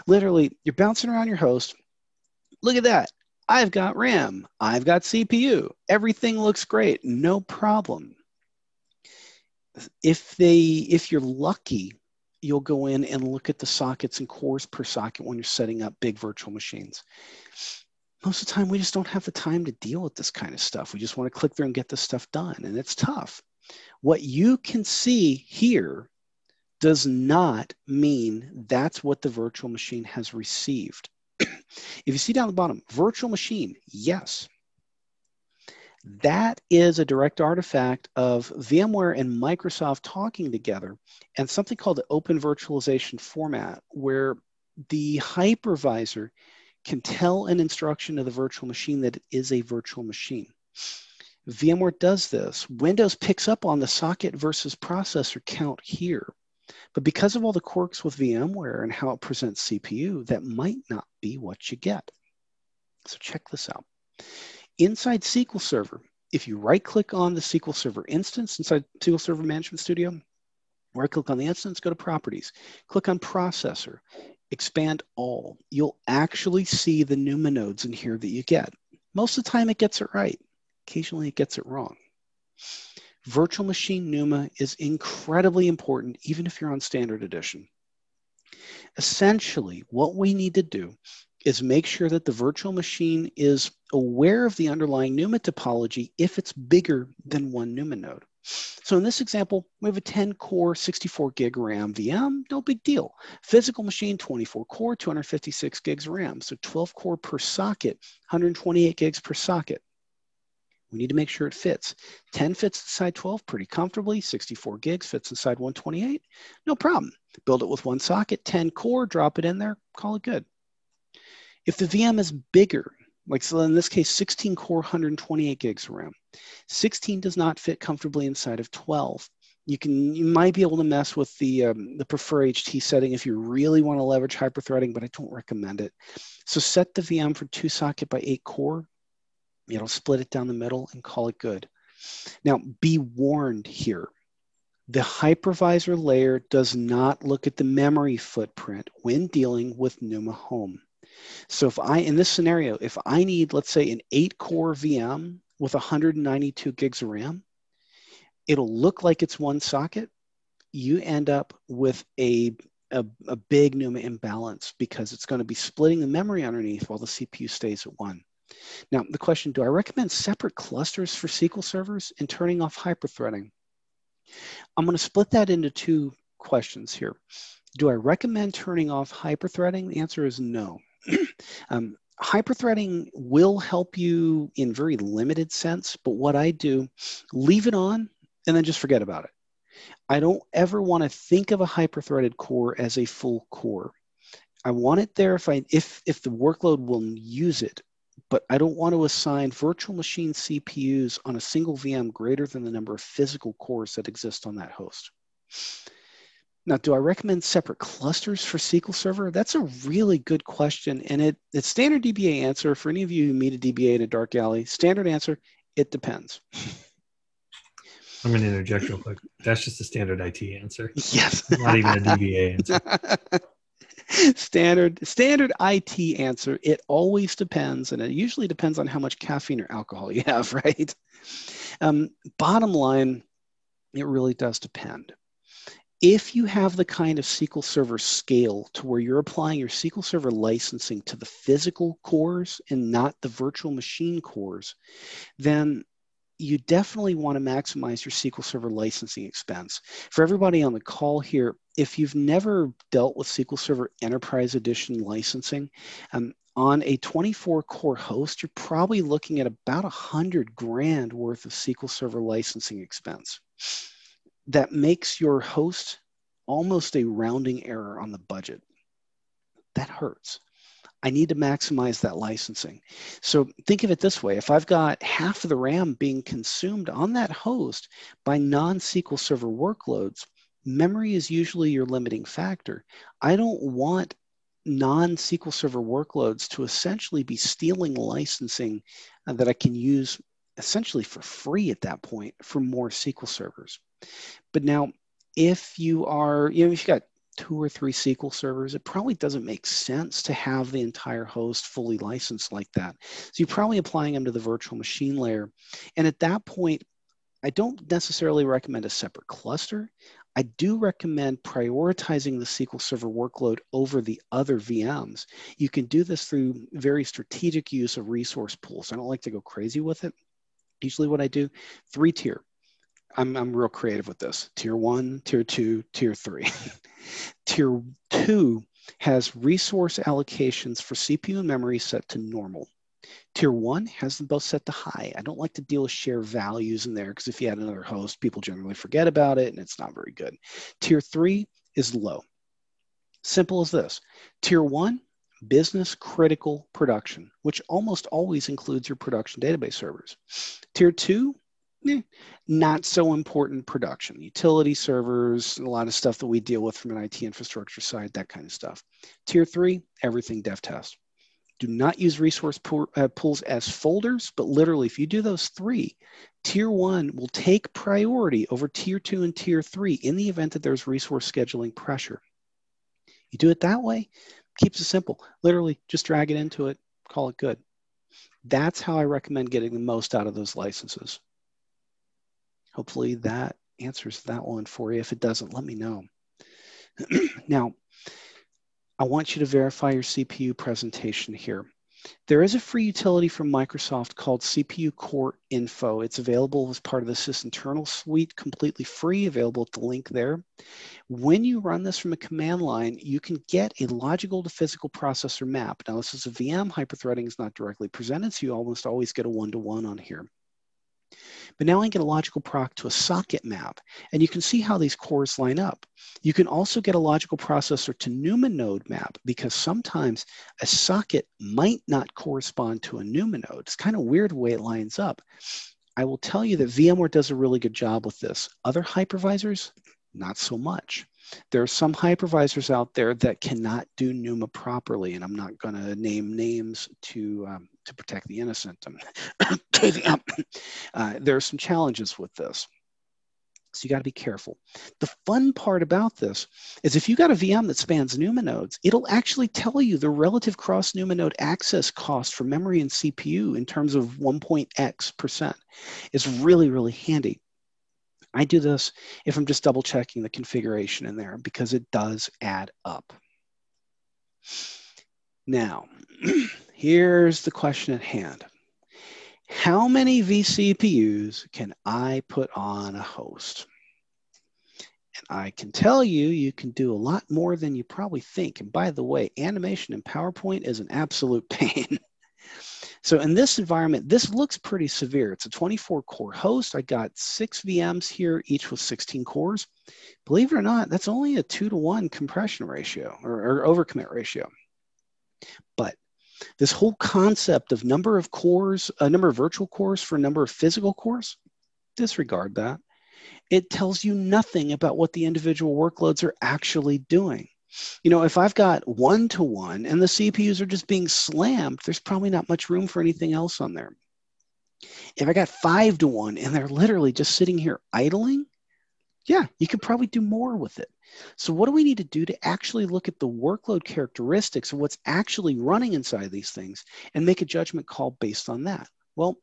Literally, you're bouncing around your host. Look at that. I've got RAM. I've got CPU. Everything looks great. No problem. if they, if you're lucky, you'll go in and look at the sockets and cores per socket when you're setting up big virtual machines. Most of the time, we just don't have the time to deal with this kind of stuff. We just want to click through and get this stuff done, and it's tough. What you can see here does not mean that's what the virtual machine has received. if you see down the bottom, virtual machine, yes, that is a direct artifact of VMware and Microsoft talking together and something called the open virtualization format, where the hypervisor can tell an instruction to the virtual machine that it is a virtual machine. VMware does this. Windows picks up on the socket versus processor count here. But because of all the quirks with VMware and how it presents CPU, that might not be what you get. So check this out. Inside SQL Server, if you right click on the SQL Server instance inside SQL Server Management Studio, right click on the instance, go to Properties, click on Processor, expand all. You'll actually see the NUMA nodes in here that you get. Most of the time it gets it right. Occasionally it gets it wrong. Virtual machine NUMA is incredibly important even if you're on standard edition. Essentially, what we need to do is make sure that the virtual machine is aware of the underlying NUMA topology if it's bigger than one NUMA node. So in this example, we have a 10 core, 64 gig RAM VM, no big deal. Physical machine, 24 core, 256 gigs RAM. So 12 core per socket, 128 gigs per socket. We need to make sure it fits. 10 fits inside 12 pretty comfortably. 64 gigs fits inside 128. No problem. Build it with one socket, 10 core, drop it in there, call it good. If the VM is bigger, like so in this case, 16 core, 128 gigs of RAM, 16 does not fit comfortably inside of 12. You can you might be able to mess with the um, the prefer HT setting if you really want to leverage hyperthreading, but I don't recommend it. So set the VM for two socket by eight core. It'll split it down the middle and call it good. Now be warned here. The hypervisor layer does not look at the memory footprint when dealing with NUMA Home. So if I, in this scenario, if I need, let's say an eight core VM with 192 gigs of RAM, it'll look like it's one socket. You end up with a, a, a big NUMA imbalance because it's going to be splitting the memory underneath while the CPU stays at one. Now, the question, do I recommend separate clusters for SQL servers and turning off hyperthreading? I'm going to split that into two questions here. Do I recommend turning off hyperthreading? The answer is no. um, hyperthreading will help you in very limited sense, but what I do, leave it on and then just forget about it. I don't ever want to think of a hyperthreaded core as a full core. I want it there if I if if the workload will use it, but I don't want to assign virtual machine CPUs on a single VM greater than the number of physical cores that exist on that host. Now, do I recommend separate clusters for SQL Server? That's a really good question. And it, it's standard DBA answer for any of you who meet a DBA in a dark alley. Standard answer, it depends. I'm going to interject real quick. That's just a standard IT answer. Yes. Not even a DBA answer. standard standard IT answer. It always depends, and it usually depends on how much caffeine or alcohol you have, right? Um, bottom line, it really does depend if you have the kind of SQL Server scale to where you're applying your SQL Server licensing to the physical cores and not the virtual machine cores, then you definitely want to maximize your SQL Server licensing expense. For everybody on the call here, if you've never dealt with SQL Server Enterprise Edition licensing, um, on a 24 core host, you're probably looking at about a hundred grand worth of SQL Server licensing expense that makes your host almost a rounding error on the budget. That hurts. I need to maximize that licensing. So think of it this way if I've got half of the RAM being consumed on that host by non SQL Server workloads, memory is usually your limiting factor. I don't want non SQL Server workloads to essentially be stealing licensing that I can use essentially for free at that point for more SQL servers. But now, if you are, you know, if you've got two or three SQL servers, it probably doesn't make sense to have the entire host fully licensed like that. So you're probably applying them to the virtual machine layer. And at that point, I don't necessarily recommend a separate cluster. I do recommend prioritizing the SQL Server workload over the other VMs. You can do this through very strategic use of resource pools. I don't like to go crazy with it. Usually what I do, three tier. I'm, I'm real creative with this. Tier one, tier two, tier three. tier two has resource allocations for CPU and memory set to normal. Tier one has them both set to high. I don't like to deal with share values in there because if you add another host, people generally forget about it and it's not very good. Tier three is low. Simple as this. Tier one, business critical production, which almost always includes your production database servers. Tier two, eh, not so important production, utility servers, a lot of stuff that we deal with from an IT infrastructure side, that kind of stuff. Tier three, everything dev test. Do not use resource pool, uh, pools as folders, but literally, if you do those three, tier one will take priority over tier two and tier three in the event that there's resource scheduling pressure. You do it that way, keeps it simple. Literally, just drag it into it, call it good. That's how I recommend getting the most out of those licenses. Hopefully that answers that one for you. If it doesn't, let me know. now, I want you to verify your CPU presentation here. There is a free utility from Microsoft called CPU Core Info. It's available as part of the sysinternal suite, completely free, available at the link there. When you run this from a command line, you can get a logical to physical processor map. Now, this is a VM, hyperthreading is not directly presented, so you almost always get a one-to-one -one on here. But now I get a logical proc to a socket map, and you can see how these cores line up. You can also get a logical processor to NUMA node map because sometimes a socket might not correspond to a NUMA node. It's kind of weird the way it lines up. I will tell you that VMware does a really good job with this. Other hypervisors, not so much. There are some hypervisors out there that cannot do NUMA properly, and I'm not going to name names to um, to protect the innocent. uh, there are some challenges with this. So you got to be careful. The fun part about this is if you got a VM that spans NUMA nodes, it'll actually tell you the relative cross NUMA node access cost for memory and CPU in terms of 1.x percent. It's really, really handy. I do this if I'm just double checking the configuration in there because it does add up. Now, here's the question at hand. How many vCPUs can I put on a host? And I can tell you, you can do a lot more than you probably think. And by the way, animation in PowerPoint is an absolute pain. So in this environment, this looks pretty severe. It's a 24 core host. I got six VMs here, each with 16 cores. Believe it or not, that's only a two to one compression ratio or, or overcommit ratio. But this whole concept of number of cores, a number of virtual cores for a number of physical cores, disregard that. It tells you nothing about what the individual workloads are actually doing. You know, if I've got one to one and the CPUs are just being slammed, there's probably not much room for anything else on there. If I got five to one and they're literally just sitting here idling, yeah, you could probably do more with it. So what do we need to do to actually look at the workload characteristics of what's actually running inside these things and make a judgment call based on that? Well,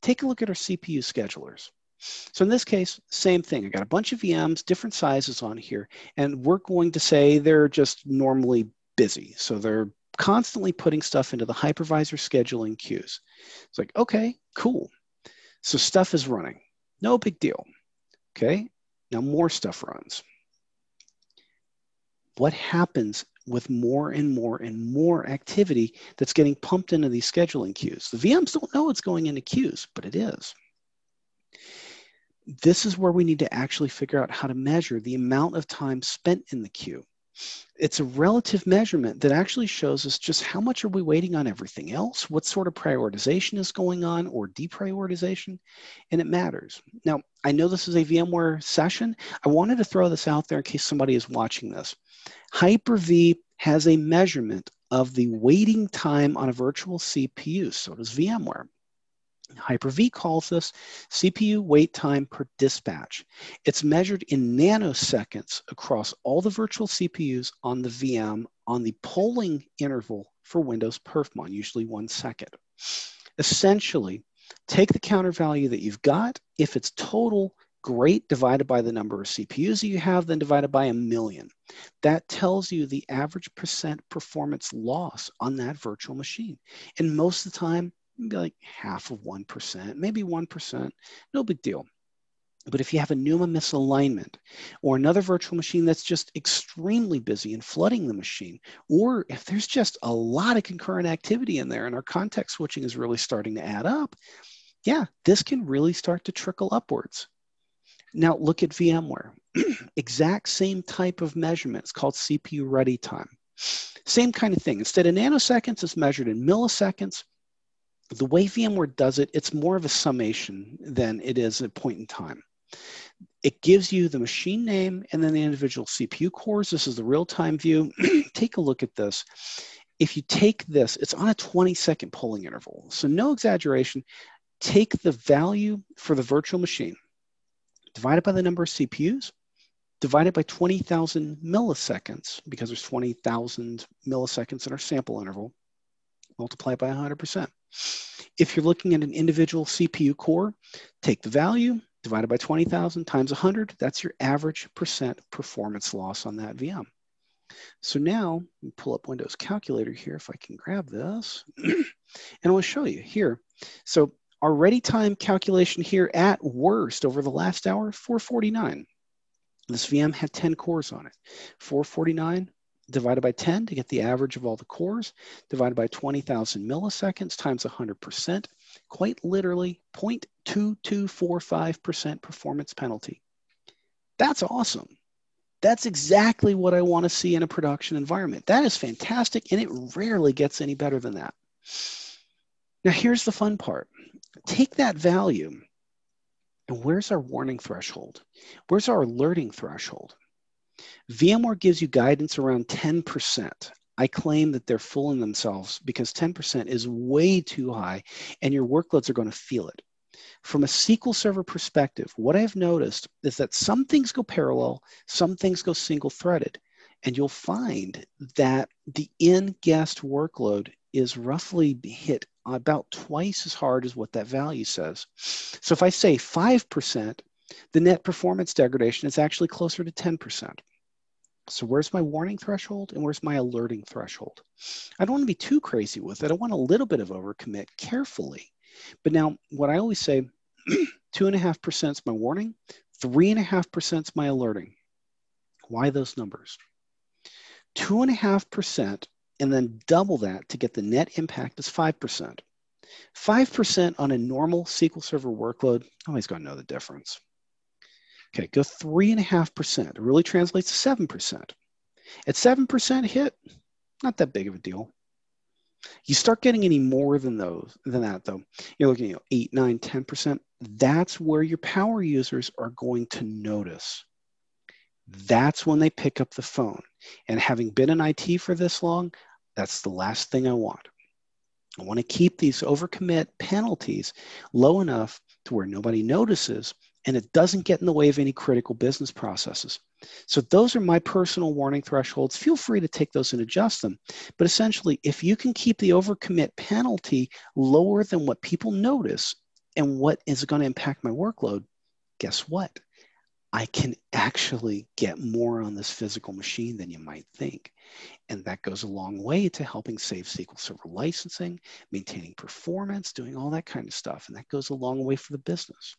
take a look at our CPU schedulers. So in this case, same thing. I got a bunch of VMs, different sizes on here, and we're going to say they're just normally busy. So they're constantly putting stuff into the hypervisor scheduling queues. It's like, okay, cool. So stuff is running. No big deal. Okay, now more stuff runs what happens with more and more and more activity that's getting pumped into these scheduling queues. The VMs don't know it's going into queues, but it is. This is where we need to actually figure out how to measure the amount of time spent in the queue. It's a relative measurement that actually shows us just how much are we waiting on everything else, what sort of prioritization is going on or deprioritization, and it matters. Now, I know this is a VMware session. I wanted to throw this out there in case somebody is watching this. Hyper-V has a measurement of the waiting time on a virtual CPU. So does VMware. Hyper-V calls this CPU wait time per dispatch. It's measured in nanoseconds across all the virtual CPUs on the VM on the polling interval for Windows perfmon, usually one second. Essentially, take the counter value that you've got If it's total, great, divided by the number of CPUs that you have, then divided by a million. That tells you the average percent performance loss on that virtual machine. And most of the time, maybe like half of 1%, maybe 1%, no big deal. But if you have a NUMA misalignment or another virtual machine that's just extremely busy and flooding the machine, or if there's just a lot of concurrent activity in there and our context switching is really starting to add up, yeah, this can really start to trickle upwards. Now look at VMware. exact same type of measurement. It's called CPU ready time. Same kind of thing. Instead of nanoseconds, it's measured in milliseconds. The way VMware does it, it's more of a summation than it is a point in time. It gives you the machine name and then the individual CPU cores. This is the real-time view. take a look at this. If you take this, it's on a 20 second polling interval. So no exaggeration. Take the value for the virtual machine, divide it by the number of CPUs, divide it by 20,000 milliseconds, because there's 20,000 milliseconds in our sample interval, multiply it by 100%. If you're looking at an individual CPU core, take the value, divided by 20,000 times 100, that's your average percent performance loss on that VM. So now, pull up Windows Calculator here if I can grab this. and I will show you here. So our ready time calculation here at worst over the last hour, 449. This VM had 10 cores on it. 449 divided by 10 to get the average of all the cores, divided by 20,000 milliseconds times 100%, quite literally 0.2245% performance penalty. That's awesome. That's exactly what I want to see in a production environment. That is fantastic, and it rarely gets any better than that. Now, here's the fun part take that value, and where's our warning threshold? Where's our alerting threshold? VMware gives you guidance around 10%. I claim that they're fooling themselves because 10% is way too high and your workloads are going to feel it. From a SQL Server perspective, what I've noticed is that some things go parallel, some things go single threaded. And you'll find that the in guest workload is roughly hit about twice as hard as what that value says. So if I say 5%, the net performance degradation is actually closer to 10%. So where's my warning threshold and where's my alerting threshold? I don't want to be too crazy with it. I want a little bit of overcommit carefully. But now what I always say, two and a half percent is my warning, three and a half percent is my alerting. Why those numbers? Two and then double that to get the net impact is 5%. 5% on a normal SQL Server workload, always going to know the difference. Okay, go 3.5%. It really translates to 7%. At 7% hit, not that big of a deal. You start getting any more than those than that though. You're looking at you know, 8, 9, 10%. That's where your power users are going to notice. That's when they pick up the phone. And having been in IT for this long, that's the last thing I want. I want to keep these overcommit penalties low enough to where nobody notices and it doesn't get in the way of any critical business processes. So those are my personal warning thresholds. Feel free to take those and adjust them. But essentially, if you can keep the overcommit penalty lower than what people notice and what is going to impact my workload, guess what? I can actually get more on this physical machine than you might think. And that goes a long way to helping save SQL Server licensing, maintaining performance, doing all that kind of stuff. And that goes a long way for the business.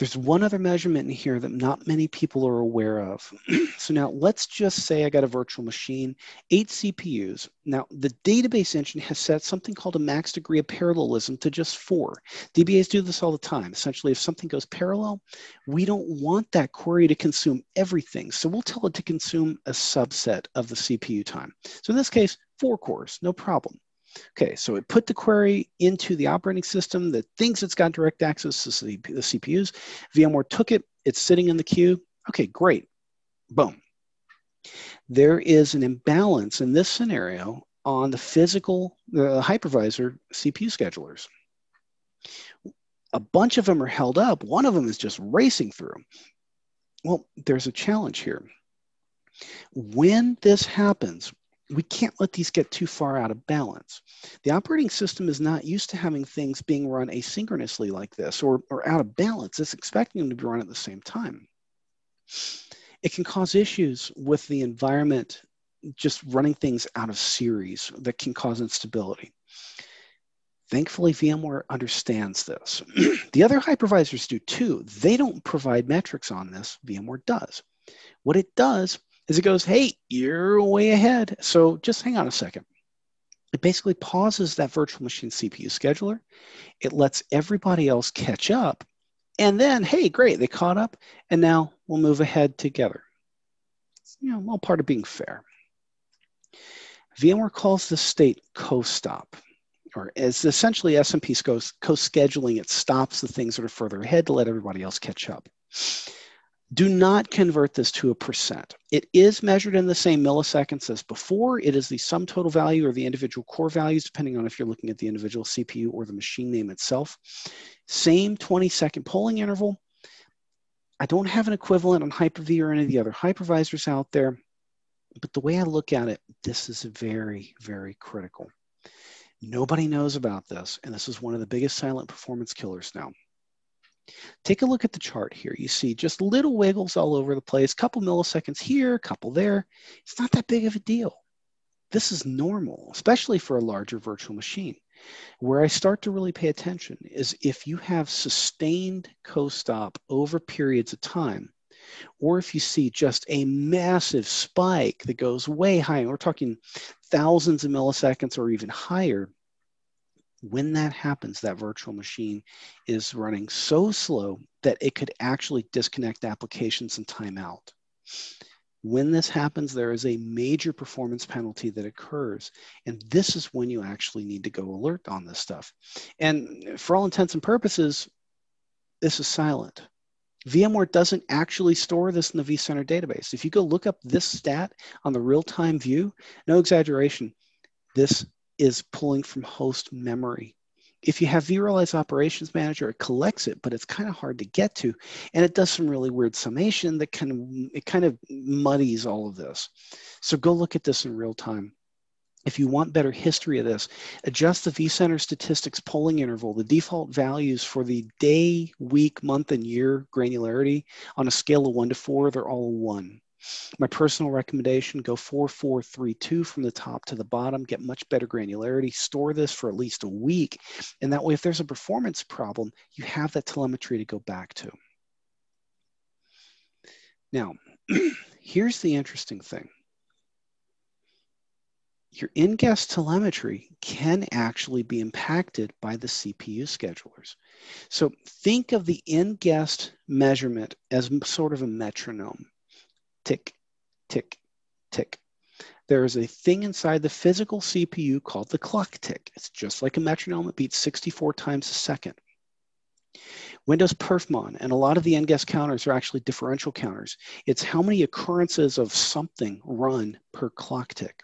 There's one other measurement in here that not many people are aware of. so now let's just say I got a virtual machine, eight CPUs. Now the database engine has set something called a max degree of parallelism to just four. DBAs do this all the time. Essentially, if something goes parallel, we don't want that query to consume everything. So we'll tell it to consume a subset of the CPU time. So in this case, four cores, no problem. Okay, so it put the query into the operating system that thinks it's got direct access to the CPUs. VMware took it, it's sitting in the queue. Okay, great. Boom. There is an imbalance in this scenario on the physical the hypervisor CPU schedulers. A bunch of them are held up. One of them is just racing through. Well, there's a challenge here. When this happens, we can't let these get too far out of balance. The operating system is not used to having things being run asynchronously like this or, or out of balance. It's expecting them to be run at the same time. It can cause issues with the environment just running things out of series that can cause instability. Thankfully, VMware understands this. the other hypervisors do too. They don't provide metrics on this, VMware does. What it does is it goes, hey, you're way ahead. So just hang on a second. It basically pauses that virtual machine CPU scheduler. It lets everybody else catch up. And then, hey, great, they caught up. And now we'll move ahead together. It's, you know, all part of being fair. VMware calls this state co-stop, or as essentially SMP co-scheduling. It stops the things that are further ahead to let everybody else catch up. Do not convert this to a percent. It is measured in the same milliseconds as before. It is the sum total value or the individual core values, depending on if you're looking at the individual CPU or the machine name itself. Same 20 second polling interval. I don't have an equivalent on Hyper-V or any of the other hypervisors out there, but the way I look at it, this is very, very critical. Nobody knows about this, and this is one of the biggest silent performance killers now. Take a look at the chart here. You see just little wiggles all over the place, couple milliseconds here, couple there. It's not that big of a deal. This is normal, especially for a larger virtual machine. Where I start to really pay attention is if you have sustained co-stop over periods of time, or if you see just a massive spike that goes way high, we're talking thousands of milliseconds or even higher, when that happens, that virtual machine is running so slow that it could actually disconnect applications and time out. When this happens, there is a major performance penalty that occurs. And this is when you actually need to go alert on this stuff. And for all intents and purposes, this is silent. VMware doesn't actually store this in the vCenter database. If you go look up this stat on the real-time view, no exaggeration, this is pulling from host memory. If you have vRealize Operations Manager, it collects it, but it's kind of hard to get to. And it does some really weird summation that kind of, it kind of muddies all of this. So go look at this in real time. If you want better history of this, adjust the vCenter statistics polling interval, the default values for the day, week, month, and year granularity on a scale of one to four, they're all one. My personal recommendation, go 4432 from the top to the bottom, get much better granularity, store this for at least a week. And that way, if there's a performance problem, you have that telemetry to go back to. Now, here's the interesting thing. Your in-guest telemetry can actually be impacted by the CPU schedulers. So think of the in-guest measurement as sort of a metronome tick, tick, tick. There is a thing inside the physical CPU called the clock tick. It's just like a metronome, it beats 64 times a second. Windows perfmon and a lot of the in-guest counters are actually differential counters. It's how many occurrences of something run per clock tick.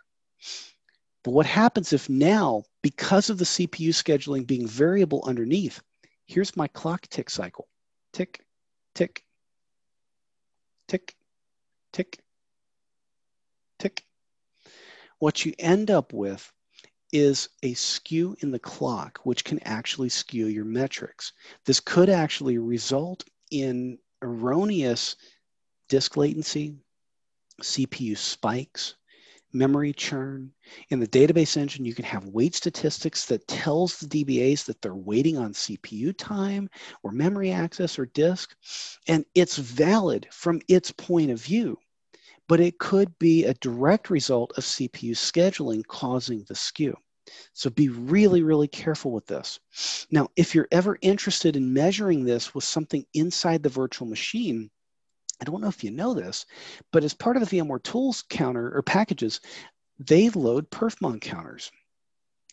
But what happens if now, because of the CPU scheduling being variable underneath, here's my clock tick cycle. Tick, tick, tick, tick, tick. What you end up with is a skew in the clock, which can actually skew your metrics. This could actually result in erroneous disk latency, CPU spikes, memory churn. In the database engine, you can have wait statistics that tells the DBAs that they're waiting on CPU time or memory access or disk, and it's valid from its point of view, but it could be a direct result of CPU scheduling causing the skew. So be really, really careful with this. Now, if you're ever interested in measuring this with something inside the virtual machine, I don't know if you know this, but as part of the VMware tools counter or packages, they load perfmon counters.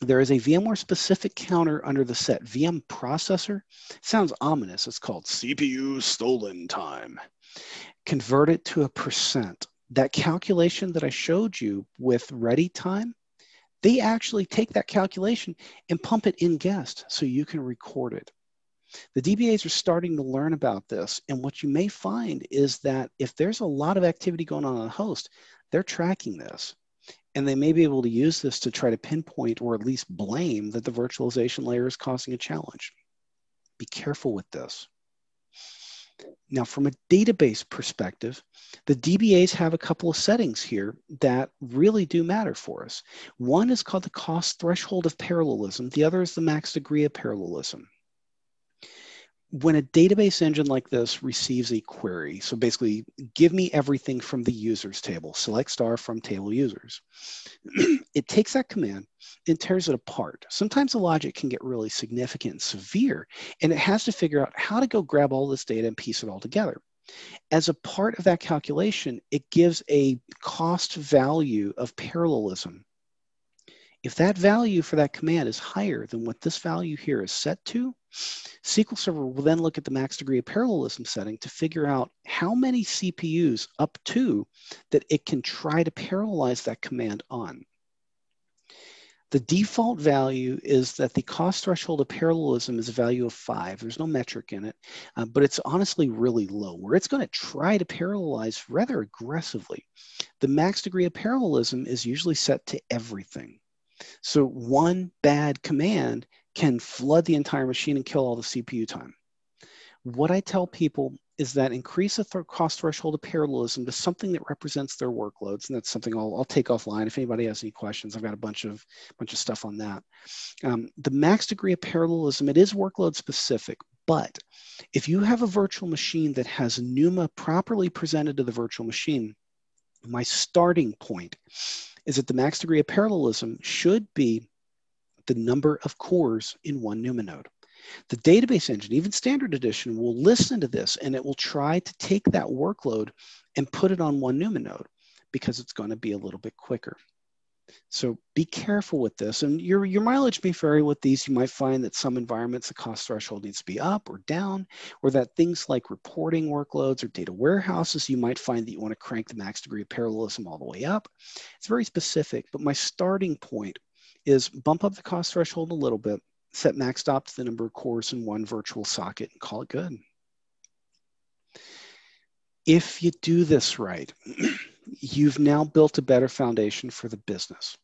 There is a VMware specific counter under the set VM processor. Sounds ominous. It's called CPU stolen time. Convert it to a percent. That calculation that I showed you with ready time, they actually take that calculation and pump it in guest so you can record it. The DBAs are starting to learn about this. And what you may find is that if there's a lot of activity going on on a host, they're tracking this. And they may be able to use this to try to pinpoint or at least blame that the virtualization layer is causing a challenge. Be careful with this. Now, from a database perspective, the DBAs have a couple of settings here that really do matter for us. One is called the cost threshold of parallelism. The other is the max degree of parallelism when a database engine like this receives a query, so basically give me everything from the users table, select star from table users, it takes that command and tears it apart. Sometimes the logic can get really significant and severe, and it has to figure out how to go grab all this data and piece it all together. As a part of that calculation, it gives a cost value of parallelism. If that value for that command is higher than what this value here is set to, SQL Server will then look at the max degree of parallelism setting to figure out how many CPUs up to that it can try to parallelize that command on. The default value is that the cost threshold of parallelism is a value of five. There's no metric in it, uh, but it's honestly really low, where it's going to try to parallelize rather aggressively. The max degree of parallelism is usually set to everything. So one bad command can flood the entire machine and kill all the CPU time. What I tell people is that increase the th- cost threshold of parallelism to something that represents their workloads, and that's something I'll, I'll take offline. If anybody has any questions, I've got a bunch of bunch of stuff on that. Um, the max degree of parallelism it is workload specific, but if you have a virtual machine that has NUMA properly presented to the virtual machine, my starting point is that the max degree of parallelism should be the number of cores in one NUMA node. The database engine, even standard edition, will listen to this and it will try to take that workload and put it on one NUMA node because it's going to be a little bit quicker. So be careful with this. And your, your mileage may vary with these. You might find that some environments the cost threshold needs to be up or down, or that things like reporting workloads or data warehouses, you might find that you want to crank the max degree of parallelism all the way up. It's very specific, but my starting point is bump up the cost threshold a little bit, set MAXDOP to the number of cores in one virtual socket and call it good. If you do this right, you've now built a better foundation for the business.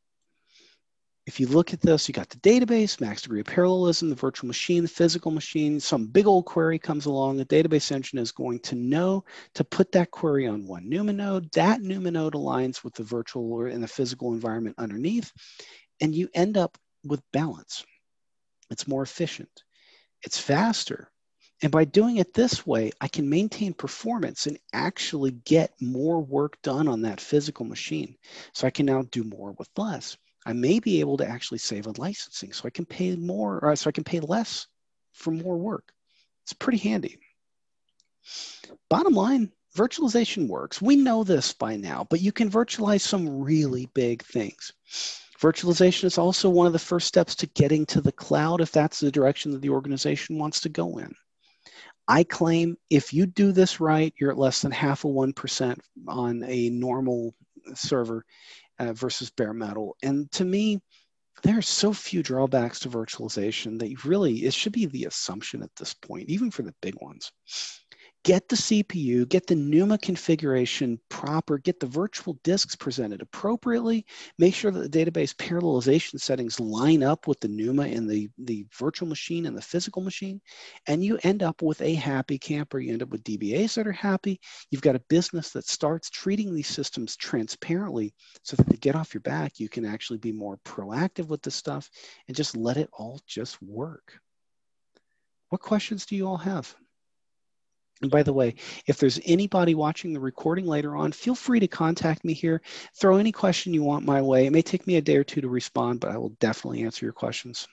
If you look at this, you got the database, max degree of parallelism, the virtual machine, the physical machine, some big old query comes along, the database engine is going to know to put that query on one NUMA node. That NUMA node aligns with the virtual or in the physical environment underneath and you end up with balance. It's more efficient, it's faster. And by doing it this way, I can maintain performance and actually get more work done on that physical machine. So I can now do more with less. I may be able to actually save on licensing so I can pay more, or so I can pay less for more work. It's pretty handy. Bottom line, virtualization works. We know this by now, but you can virtualize some really big things. Virtualization is also one of the first steps to getting to the cloud if that's the direction that the organization wants to go in. I claim if you do this right, you're at less than half of 1% on a normal server uh, versus bare metal. And to me, there are so few drawbacks to virtualization that you really, it should be the assumption at this point, even for the big ones get the CPU, get the NUMA configuration proper, get the virtual disks presented appropriately, make sure that the database parallelization settings line up with the NUMA in the, the virtual machine and the physical machine, and you end up with a happy camper. You end up with DBAs that are happy. You've got a business that starts treating these systems transparently so that they get off your back. You can actually be more proactive with this stuff and just let it all just work. What questions do you all have? And by the way, if there's anybody watching the recording later on, feel free to contact me here. Throw any question you want my way. It may take me a day or two to respond, but I will definitely answer your questions.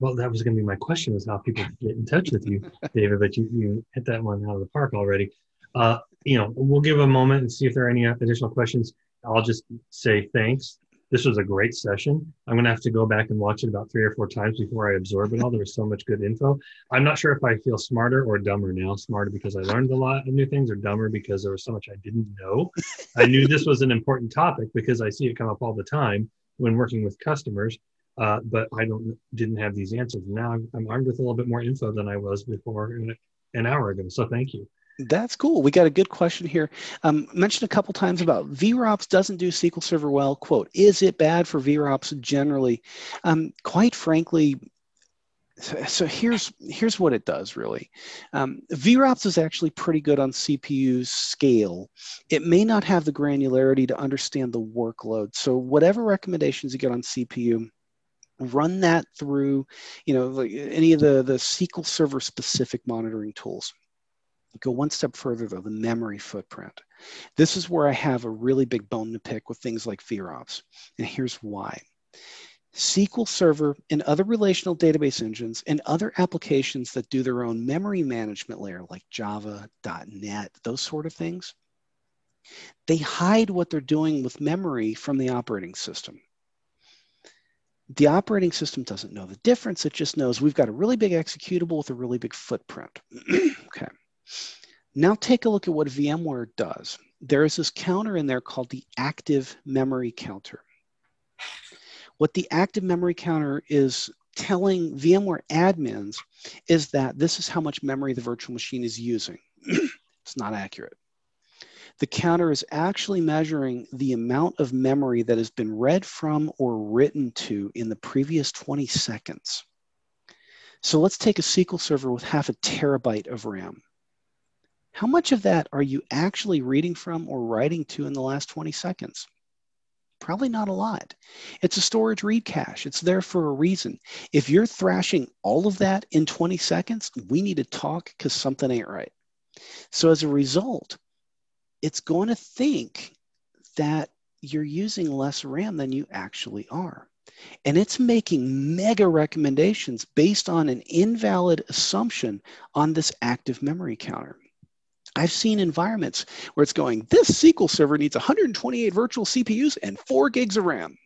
Well, that was going to be my question: is how people get in touch with you, David. But you you hit that one out of the park already. Uh, you know, we'll give a moment and see if there are any additional questions. I'll just say thanks this was a great session. I'm going to have to go back and watch it about three or four times before I absorb it all. There was so much good info. I'm not sure if I feel smarter or dumber now. Smarter because I learned a lot of new things, or dumber because there was so much I didn't know. I knew this was an important topic because I see it come up all the time when working with customers. Uh, but I don't didn't have these answers. Now I'm, I'm armed with a little bit more info than I was before an hour ago. So thank you. That's cool. We got a good question here. Um, mentioned a couple times about VROPS doesn't do SQL Server well. Quote, is it bad for VROPS generally? Um, quite frankly, so, here's here's what it does really. Um, VROPS is actually pretty good on CPU scale. It may not have the granularity to understand the workload. So whatever recommendations you get on CPU, run that through, you know, any of the the SQL Server specific monitoring tools. Go one step further though, the memory footprint. This is where I have a really big bone to pick with things like VROPS, and here's why. SQL Server and other relational database engines and other applications that do their own memory management layer like Java, .NET, those sort of things, they hide what they're doing with memory from the operating system. The operating system doesn't know the difference. It just knows we've got a really big executable with a really big footprint. okay. Now take a look at what VMware does. There is this counter in there called the active memory counter. What the active memory counter is telling VMware admins is that this is how much memory the virtual machine is using. it's not accurate. The counter is actually measuring the amount of memory that has been read from or written to in the previous 20 seconds. So let's take a SQL server with half a terabyte of RAM. How much of that are you actually reading from or writing to in the last 20 seconds? Probably not a lot. It's a storage read cache. It's there for a reason. If you're thrashing all of that in 20 seconds, we need to talk because something ain't right. So as a result, it's going to think that you're using less RAM than you actually are. And it's making mega recommendations based on an invalid assumption on this active memory counter. I've seen environments where it's going, this SQL server needs 128 virtual CPUs and four gigs of RAM.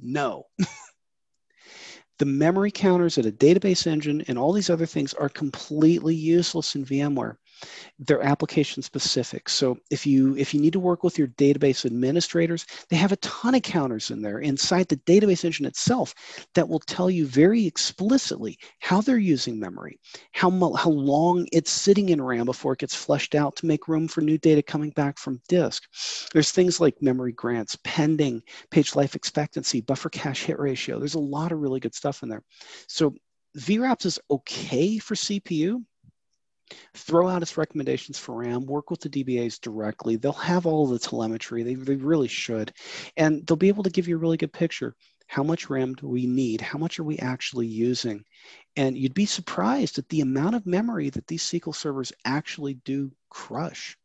No. the memory counters at a database engine and all these other things are completely useless in VMware they're application specific. So if you if you need to work with your database administrators, they have a ton of counters in there inside the database engine itself that will tell you very explicitly how they're using memory, how how long it's sitting in RAM before it gets flushed out to make room for new data coming back from disk. There's things like memory grants, pending, page life expectancy, buffer cache hit ratio. There's a lot of really good stuff in there. So VROPS is okay for CPU, throw out its recommendations for RAM, work with the DBAs directly. They'll have all the telemetry, they, they really should, and they'll be able to give you a really good picture. How much RAM do we need? How much are we actually using? And you'd be surprised at the amount of memory that these SQL servers actually do crush.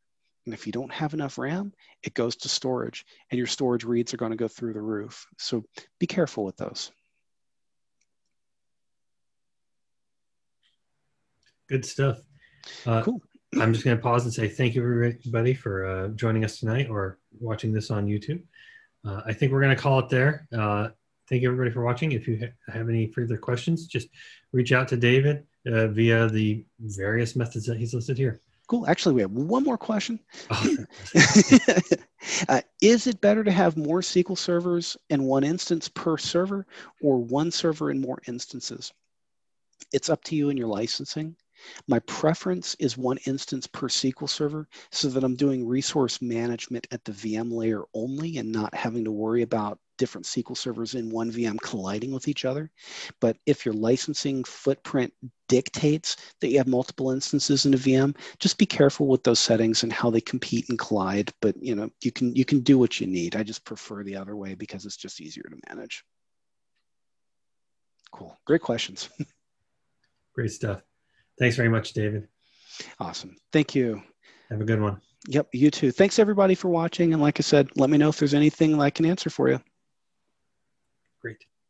And if you don't have enough RAM, it goes to storage, and your storage reads are going to go through the roof. So be careful with those. Good stuff. Uh, cool. I'm just going to pause and say thank you, everybody, for uh, joining us tonight or watching this on YouTube. Uh, I think we're going to call it there. Uh, thank you, everybody, for watching. If you ha- have any further questions, just reach out to David uh, via the various methods that he's listed here. Cool. Actually, we have one more question. Oh, uh, is it better to have more SQL servers in one instance per server or one server in more instances? It's up to you and your licensing. My preference is one instance per SQL server so that I'm doing resource management at the VM layer only and not having to worry about different SQL servers in one VM colliding with each other. But if your licensing footprint dictates that you have multiple instances in a VM, just be careful with those settings and how they compete and collide. But you know, you can you can do what you need. I just prefer the other way because it's just easier to manage. Cool. Great questions. Great stuff. Thanks very much, David. Awesome. Thank you. Have a good one. Yep, you too. Thanks everybody for watching. And like I said, let me know if there's anything I can answer for you.